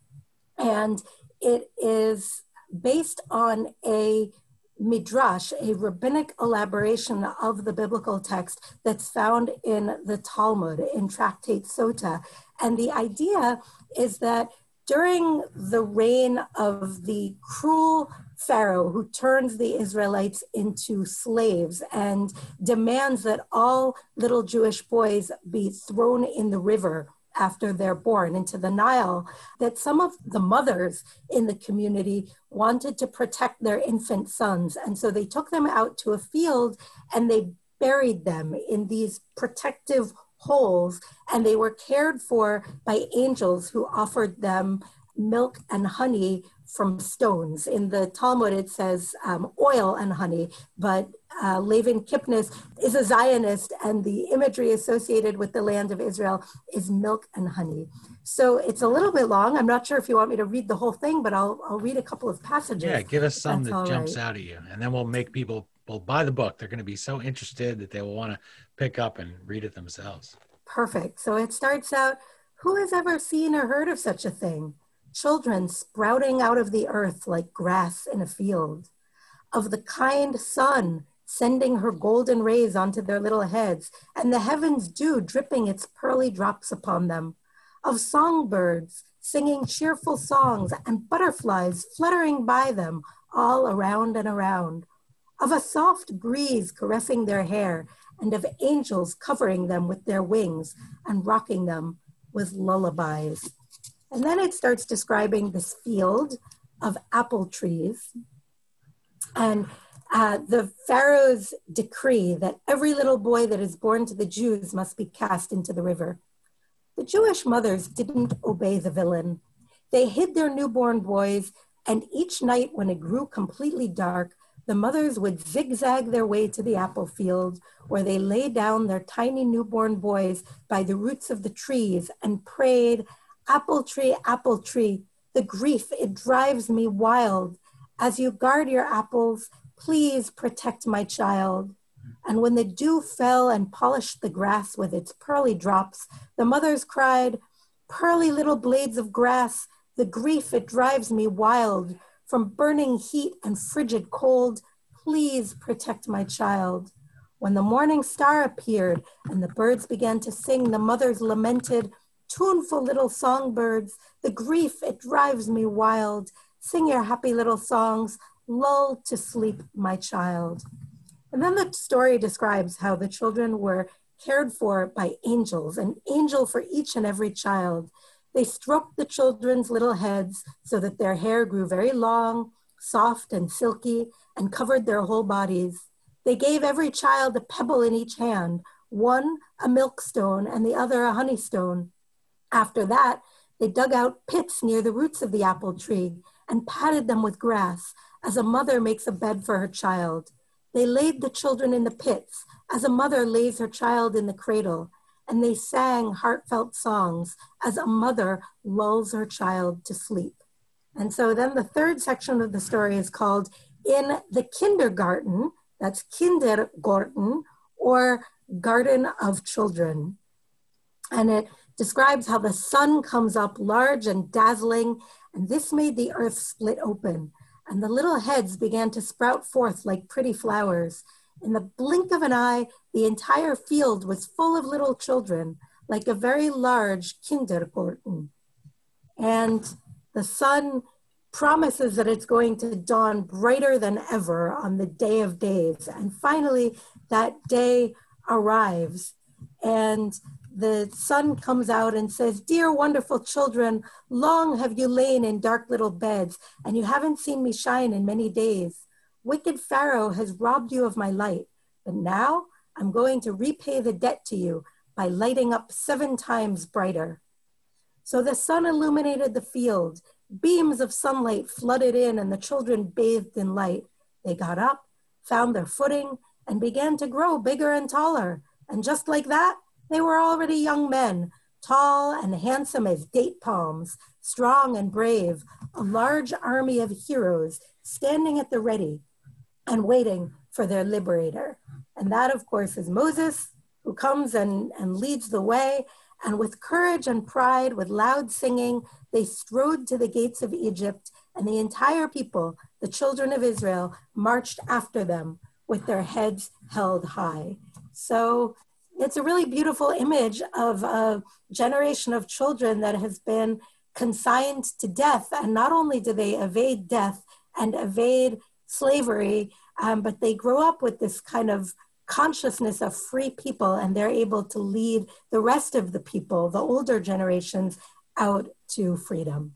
and it is based on a midrash, a rabbinic elaboration of the biblical text that's found in the Talmud, in Tractate Sota. And the idea is that during the reign of the cruel Pharaoh who turns the Israelites into slaves and demands that all little Jewish boys be thrown in the river after they're born into the Nile, that some of the mothers in the community wanted to protect their infant sons. And so they took them out to a field and they buried them in these protective holes, and they were cared for by angels who offered them milk and honey from stones. In the Talmud, it says um, oil and honey, but uh, Levin Kipnis is a Zionist, and the imagery associated with the land of Israel is milk and honey. So it's a little bit long. I'm not sure if you want me to read the whole thing, but I'll, I'll read a couple of passages. Yeah, give us some that jumps right. out at you, and then we'll make people will buy the book. They're going to be so interested that they will want to pick up and read it themselves. Perfect. So it starts out Who has ever seen or heard of such a thing? Children sprouting out of the earth like grass in a field. Of the kind sun sending her golden rays onto their little heads, and the heavens dew dripping its pearly drops upon them. Of songbirds singing cheerful songs, and butterflies fluttering by them all around and around. Of a soft breeze caressing their hair, and of angels covering them with their wings and rocking them with lullabies. And then it starts describing this field of apple trees and uh, the Pharaoh's decree that every little boy that is born to the Jews must be cast into the river. The Jewish mothers didn't obey the villain. They hid their newborn boys, and each night when it grew completely dark, the mothers would zigzag their way to the apple field, where they lay down their tiny newborn boys by the roots of the trees and prayed, Apple tree, apple tree, the grief, it drives me wild. As you guard your apples, please protect my child. And when the dew fell and polished the grass with its pearly drops, the mothers cried, Pearly little blades of grass, the grief, it drives me wild. From burning heat and frigid cold, please protect my child. When the morning star appeared and the birds began to sing, the mothers lamented, Tuneful little songbirds, the grief, it drives me wild. Sing your happy little songs, lull to sleep my child. And then the story describes how the children were cared for by angels, an angel for each and every child. They stroked the children's little heads so that their hair grew very long, soft, and silky, and covered their whole bodies. They gave every child a pebble in each hand, one a milkstone and the other a honeystone. After that, they dug out pits near the roots of the apple tree and padded them with grass as a mother makes a bed for her child. They laid the children in the pits as a mother lays her child in the cradle and they sang heartfelt songs as a mother lulls her child to sleep. And so then the third section of the story is called In the Kindergarten, that's Kindergarten, or Garden of Children. And it describes how the sun comes up large and dazzling, and this made the earth split open, and the little heads began to sprout forth like pretty flowers in the blink of an eye, the entire field was full of little children, like a very large kindergarten. And the sun promises that it's going to dawn brighter than ever on the day of days. And finally, that day arrives. And the sun comes out and says, Dear wonderful children, long have you lain in dark little beds, and you haven't seen me shine in many days. Wicked Pharaoh has robbed you of my light, but now I'm going to repay the debt to you by lighting up seven times brighter. So the sun illuminated the field. Beams of sunlight flooded in, and the children bathed in light. They got up, found their footing, and began to grow bigger and taller. And just like that, they were already young men, tall and handsome as date palms, strong and brave, a large army of heroes standing at the ready, and waiting for their liberator. And that, of course, is Moses, who comes and, and leads the way. And with courage and pride, with loud singing, they strode to the gates of Egypt, and the entire people, the children of Israel, marched after them with their heads held high. So it's a really beautiful image of a generation of children that has been consigned to death. And not only do they evade death and evade slavery, um, but they grow up with this kind of consciousness of free people and they're able to lead the rest of the people, the older generations, out to freedom.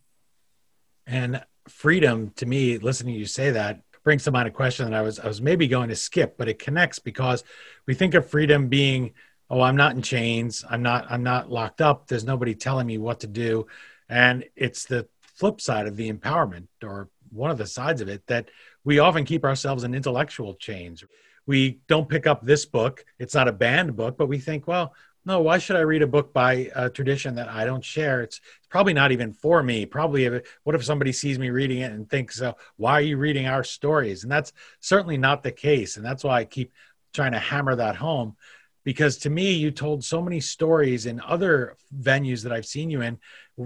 And freedom, to me, listening to you say that, brings to mind a question that I was I was maybe going to skip, but it connects because we think of freedom being, oh, I'm not in chains, I'm not I'm not locked up, there's nobody telling me what to do. And it's the flip side of the empowerment or one of the sides of it that we often keep ourselves in intellectual chains we don't pick up this book. It's not a banned book, but we think, well, no, why should I read a book by a tradition that I don't share? It's, it's probably not even for me. Probably, if, what if somebody sees me reading it and thinks, uh, why are you reading our stories? And that's certainly not the case. And that's why I keep trying to hammer that home because to me, you told so many stories in other venues that I've seen you in.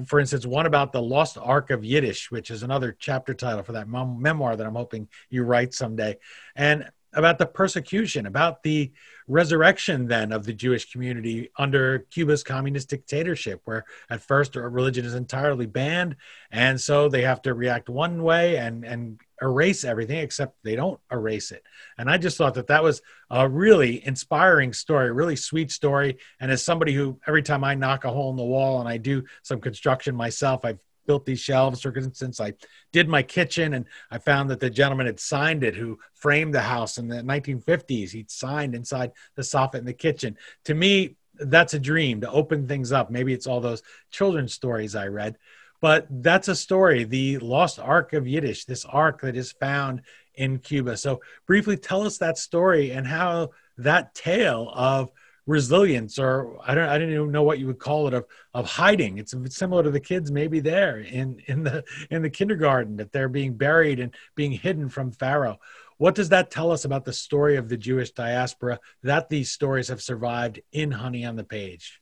For instance, one about the lost ark of Yiddish, which is another chapter title for that memoir that I'm hoping you write someday. And about the persecution, about the resurrection then of the Jewish community under Cuba's communist dictatorship, where at first uh, religion is entirely banned, and so they have to react one way and and erase everything, except they don't erase it. And I just thought that that was a really inspiring story, really sweet story. And as somebody who every time I knock a hole in the wall and I do some construction myself, I've built these shelves. For instance, I did my kitchen and I found that the gentleman had signed it who framed the house in the 1950s. He'd signed inside the soffit in the kitchen. To me, that's a dream to open things up. Maybe it's all those children's stories I read, but that's a story. The lost ark of Yiddish, this ark that is found in Cuba. So, briefly tell us that story and how that tale of resilience or I don't I didn't even know what you would call it of of hiding. It's similar to the kids maybe there in in the in the kindergarten that they're being buried and being hidden from Pharaoh. What does that tell us about the story of the Jewish diaspora that these stories have survived in Honey on the Page?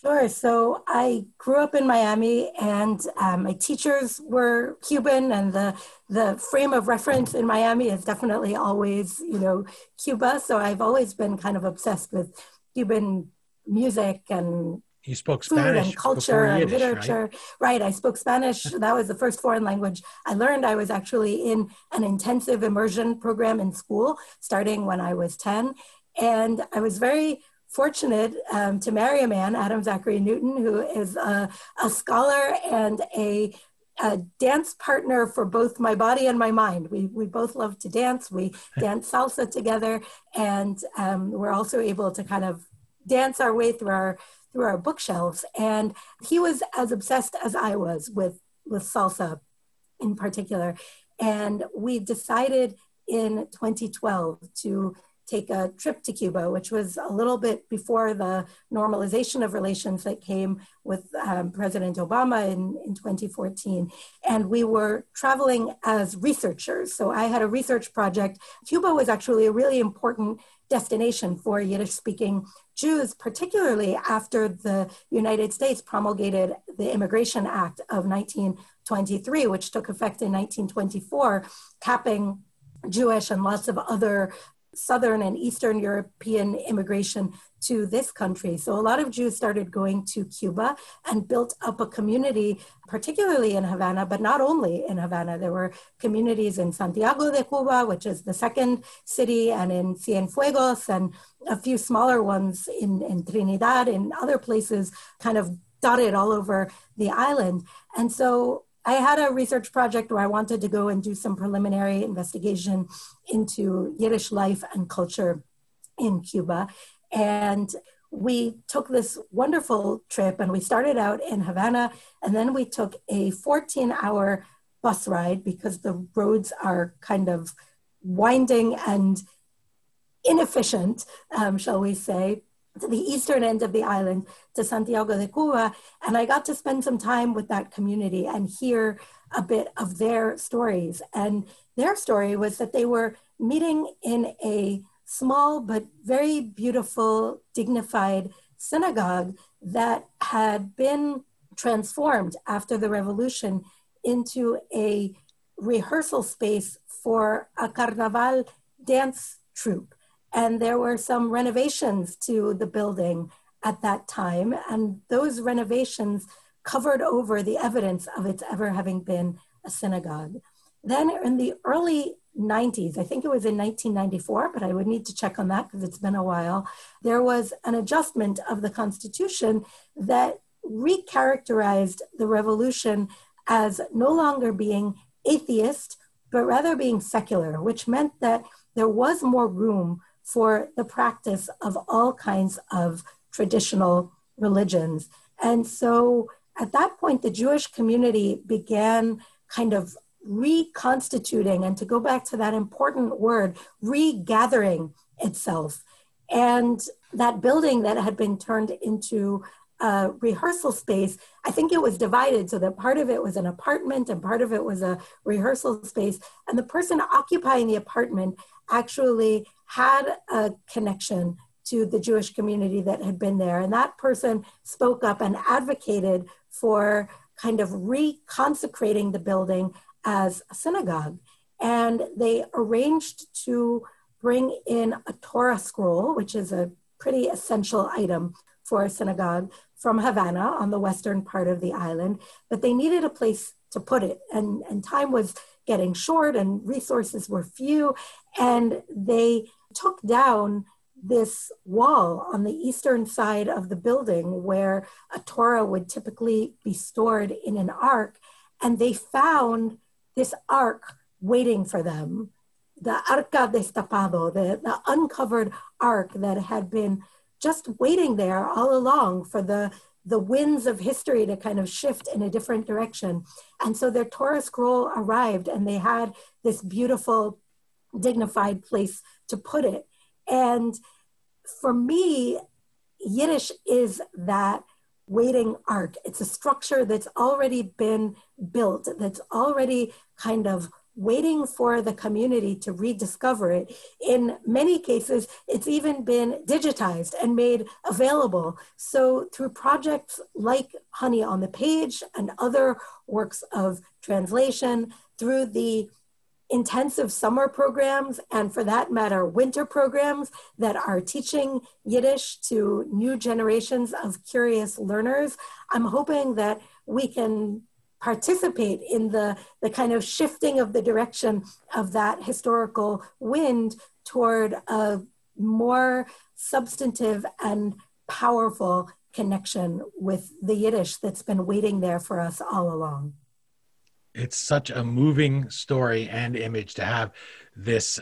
Sure. So I grew up in Miami, and um, my teachers were Cuban, and the the frame of reference in Miami is definitely always, you know, Cuba. So I've always been kind of obsessed with Cuban music and you spoke Spanish and culture Yiddish, and literature. Right? right? I spoke Spanish. that was the first foreign language I learned. I was actually in an intensive immersion program in school starting when I was 10. And I was very fortunate um, to marry a man, Adam Zachary Newton, who is a, a scholar and a, a, dance partner for both my body and my mind. We, we both love to dance. We dance salsa together, and um, we're also able to kind of dance our way through our through our bookshelves. And he was as obsessed as I was with with salsa in particular. And we decided in 2012 to take a trip to Cuba, which was a little bit before the normalization of relations that came with um, President Obama in, in 2014. And we were traveling as researchers. So I had a research project. Cuba was actually a really important destination for Yiddish speaking Jews, particularly after the United States promulgated the Immigration Act of 1923, which took effect in 1924, capping Jewish and lots of other Southern and Eastern European immigration to this country. So a lot of Jews started going to Cuba and built up a community, particularly in Havana, but not only in Havana. There were communities in Santiago de Cuba, which is the second city, and in Cienfuegos, and a few smaller ones in, in Trinidad and other places, kind of dotted all over the island. And so I had a research project where I wanted to go and do some preliminary investigation into Yiddish life and culture in Cuba. And we took this wonderful trip and we started out in Havana and then we took a 14 hour bus ride because the roads are kind of winding and inefficient, um, shall we say to the eastern end of the island to Santiago de Cuba. And I got to spend some time with that community and hear a bit of their stories. And their story was that they were meeting in a small but very beautiful, dignified synagogue that had been transformed after the revolution into a rehearsal space for a carnaval dance troupe. And there were some renovations to the building at that time. And those renovations covered over the evidence of its ever having been a synagogue. Then in the early 90s, I think it was in 1994, but I would need to check on that because it's been a while, there was an adjustment of the Constitution that recharacterized the revolution as no longer being atheist, but rather being secular, which meant that there was more room for the practice of all kinds of traditional religions. And so at that point, the Jewish community began kind of reconstituting, and to go back to that important word, regathering itself. And that building that had been turned into a rehearsal space, I think it was divided so that part of it was an apartment and part of it was a rehearsal space. And the person occupying the apartment actually had a connection to the Jewish community that had been there. And that person spoke up and advocated for kind of reconsecrating the building as a synagogue. And they arranged to bring in a Torah scroll, which is a pretty essential item for a synagogue from Havana on the western part of the island, but they needed a place to put it. And, and time was getting short and resources were few. And they took down this wall on the eastern side of the building where a Torah would typically be stored in an ark. And they found this ark waiting for them, the Arca Destapado, the, the uncovered ark that had been just waiting there all along for the the winds of history to kind of shift in a different direction. And so their Torah scroll arrived and they had this beautiful, dignified place to put it. And for me, Yiddish is that waiting ark. It's a structure that's already been built, that's already kind of waiting for the community to rediscover it. In many cases, it's even been digitized and made available. So, through projects like Honey on the Page and other works of translation, through the intensive summer programs, and for that matter, winter programs that are teaching Yiddish to new generations of curious learners, I'm hoping that we can participate in the, the kind of shifting of the direction of that historical wind toward a more substantive and powerful connection with the Yiddish that's been waiting there for us all along. It's such a moving story and image to have this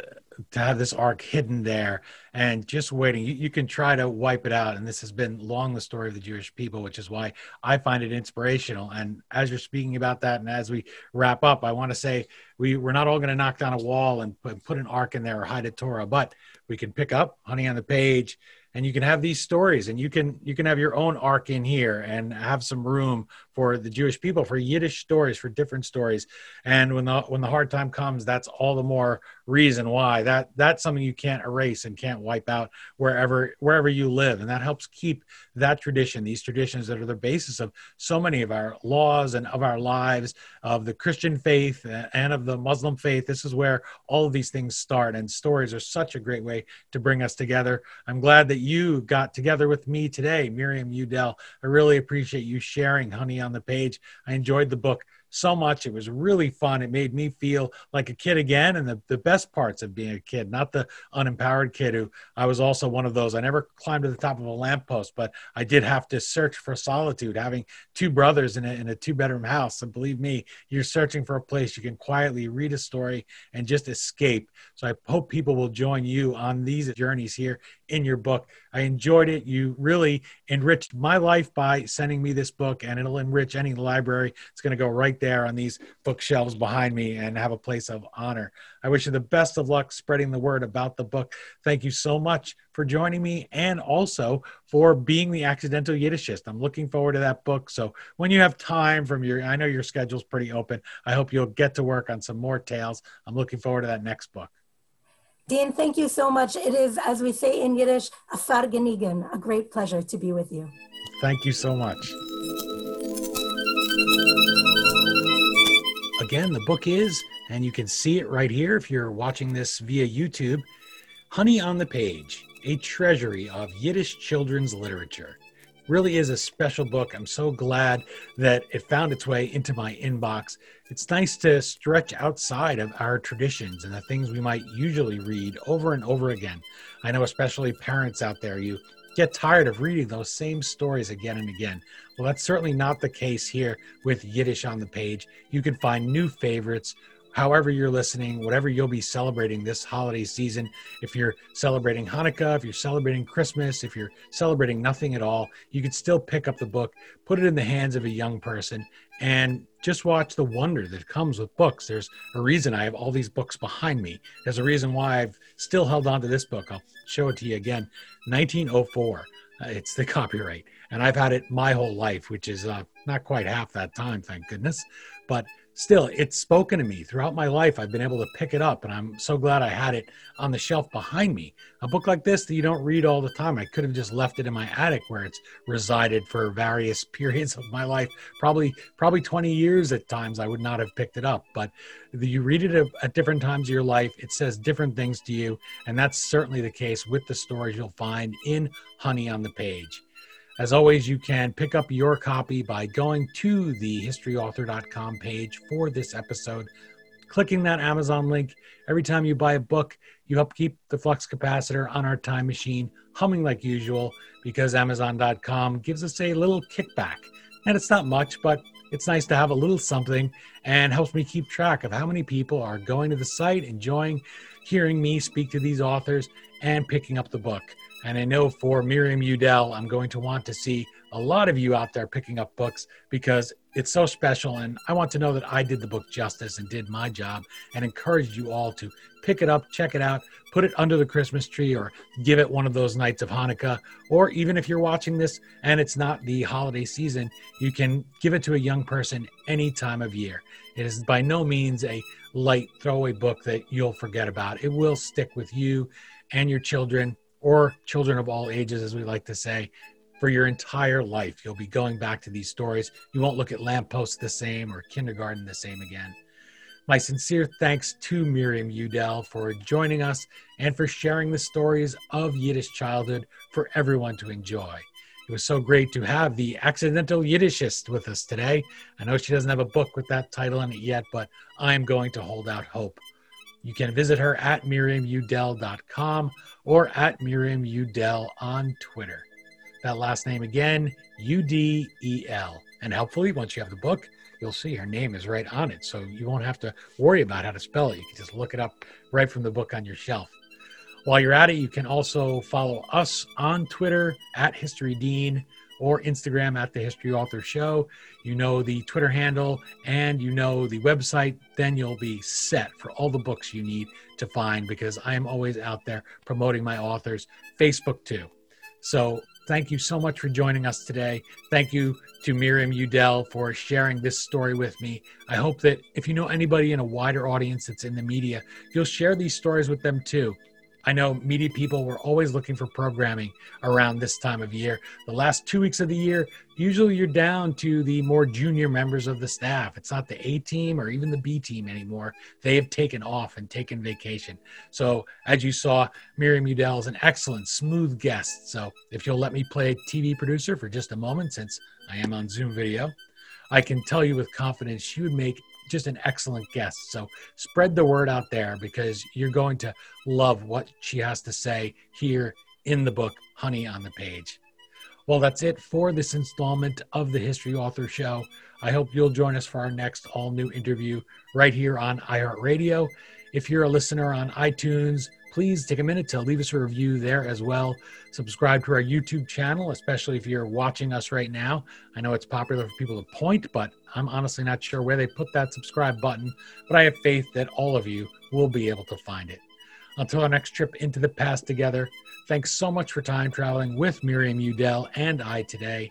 to have this ark hidden there and just waiting. You, you, can try to wipe it out. And this has been long the story of the Jewish people, which is why I find it inspirational. And as you're speaking about that, and as we wrap up, I want to say we, we're not all going to knock down a wall and put, put an ark in there or hide a Torah, but we can pick up Honey on the Page and you can have these stories and you can you can have your own ark in here and have some room for the jewish people for yiddish stories for different stories. And when the when the hard time comes that's all the more reason why. That that's something you can't erase and can't wipe out wherever wherever you live. And that helps keep that tradition these traditions that are the basis of so many of our laws and of our lives of the christian faith and of the muslim faith. This is where all of these things start. And stories are such a great way to bring us together. I'm glad that you got together with me today, Miriam Udell. I really appreciate you sharing Honey on the Page. I enjoyed the book so much. It was really fun. It made me feel like a kid again, and the, the best parts of being a kid, not the unempowered kid who I was also one of those. I never climbed to the top of a lamppost, but I did have to search for solitude, having two brothers in a, in a two bedroom house. And believe me, you're searching for a place you can quietly read a story and just escape. So I hope people will join you on these journeys here in your book. I enjoyed it. You really enriched my life by sending me this book, and it'll enrich any library. It's going to go right there on these bookshelves behind me and have a place of honor. I wish you the best of luck spreading the word about the book. Thank you so much for joining me and also for being the accidental Yiddishist. I'm looking forward to that book. So when you have time from your, I know your schedule's pretty open. I hope you'll get to work on some more tales. I'm looking forward to that next book. Dean, thank you so much. It is, as we say in Yiddish, a fargenigen, a great pleasure to be with you. Thank you so much. Again, the book is, and you can see it right here if you're watching this via YouTube Honey on the Page, a treasury of Yiddish children's literature. Really is a special book. I'm so glad that it found its way into my inbox. It's nice to stretch outside of our traditions and the things we might usually read over and over again. I know, especially parents out there, you get tired of reading those same stories again and again. Well, that's certainly not the case here with Yiddish on the page. You can find new favorites however you're listening, whatever you'll be celebrating this holiday season. If you're celebrating Hanukkah, if you're celebrating Christmas, if you're celebrating nothing at all, you could still pick up the book, put it in the hands of a young person, and just watch the wonder that comes with books. There's a reason I have all these books behind me. There's a reason why I've still held on to this book. I'll show it to you again. 1904. Uh, it's the copyright. And I've had it my whole life, which is uh, not quite half that time, thank goodness. But still, it's spoken to me throughout my life. I've been able to pick it up, and I'm so glad I had it on the shelf behind me. A book like this that you don't read all the time, I could have just left it in my attic where it's resided for various periods of my life. Probably, probably 20 years at times, I would not have picked it up. But you read it at different times of your life, it says different things to you, and that's certainly the case with the stories you'll find in Honey on the Page. As always, you can pick up your copy by going to the historyauthor.com page for this episode, clicking that Amazon link. Every time you buy a book, you help keep the flux capacitor on our time machine humming like usual because Amazon.com gives us a little kickback. And it's not much, but it's nice to have a little something and helps me keep track of how many people are going to the site, enjoying hearing me speak to these authors, and picking up the book. And I know for Miriam Udel, I'm going to want to see a lot of you out there picking up books because it's so special. And I want to know that I did the book justice and did my job and encouraged you all to pick it up, check it out, put it under the Christmas tree, or give it one of those nights of Hanukkah. Or even if you're watching this and it's not the holiday season, you can give it to a young person any time of year. It is by no means a light throwaway book that you'll forget about. It will stick with you and your children or children of all ages, as we like to say, for your entire life. You'll be going back to these stories. You won't look at lampposts the same or kindergarten the same again. My sincere thanks to Miriam Udel for joining us and for sharing the stories of Yiddish childhood for everyone to enjoy. It was so great to have the accidental Yiddishist with us today. I know she doesn't have a book with that title in it yet, but I'm going to hold out hope. You can visit her at miriamudel.com or at miriamudel on Twitter. That last name again, U D E L. And helpfully, once you have the book, you'll see her name is right on it. So you won't have to worry about how to spell it. You can just look it up right from the book on your shelf. While you're at it, you can also follow us on Twitter at History Dean or Instagram at the History Author Show. You know the Twitter handle and you know the website, then you'll be set for all the books you need to find because I am always out there promoting my authors. Facebook too. So thank you so much for joining us today. Thank you to Miriam Udel for sharing this story with me. I hope that if you know anybody in a wider audience that's in the media, you'll share these stories with them too. I know media people were always looking for programming around this time of year. The last two weeks of the year, usually you're down to the more junior members of the staff. It's not the A team or even the B team anymore. They have taken off and taken vacation. So, as you saw, Miriam Udel is an excellent, smooth guest. So, if you'll let me play TV producer for just a moment, since I am on Zoom video, I can tell you with confidence she would make just an excellent guest. So spread the word out there because you're going to love what she has to say here in the book, Honey on the Page. Well, that's it for this installment of the History Author Show. I hope you'll join us for our next all new interview right here on iHeartRadio. If you're a listener on iTunes, please take a minute to leave us a review there as well. Subscribe to our YouTube channel, especially if you're watching us right now. I know it's popular for people to point, but I'm honestly not sure where they put that subscribe button, but I have faith that all of you will be able to find it. Until our next trip into the past together, thanks so much for time traveling with Miriam Udel and I today,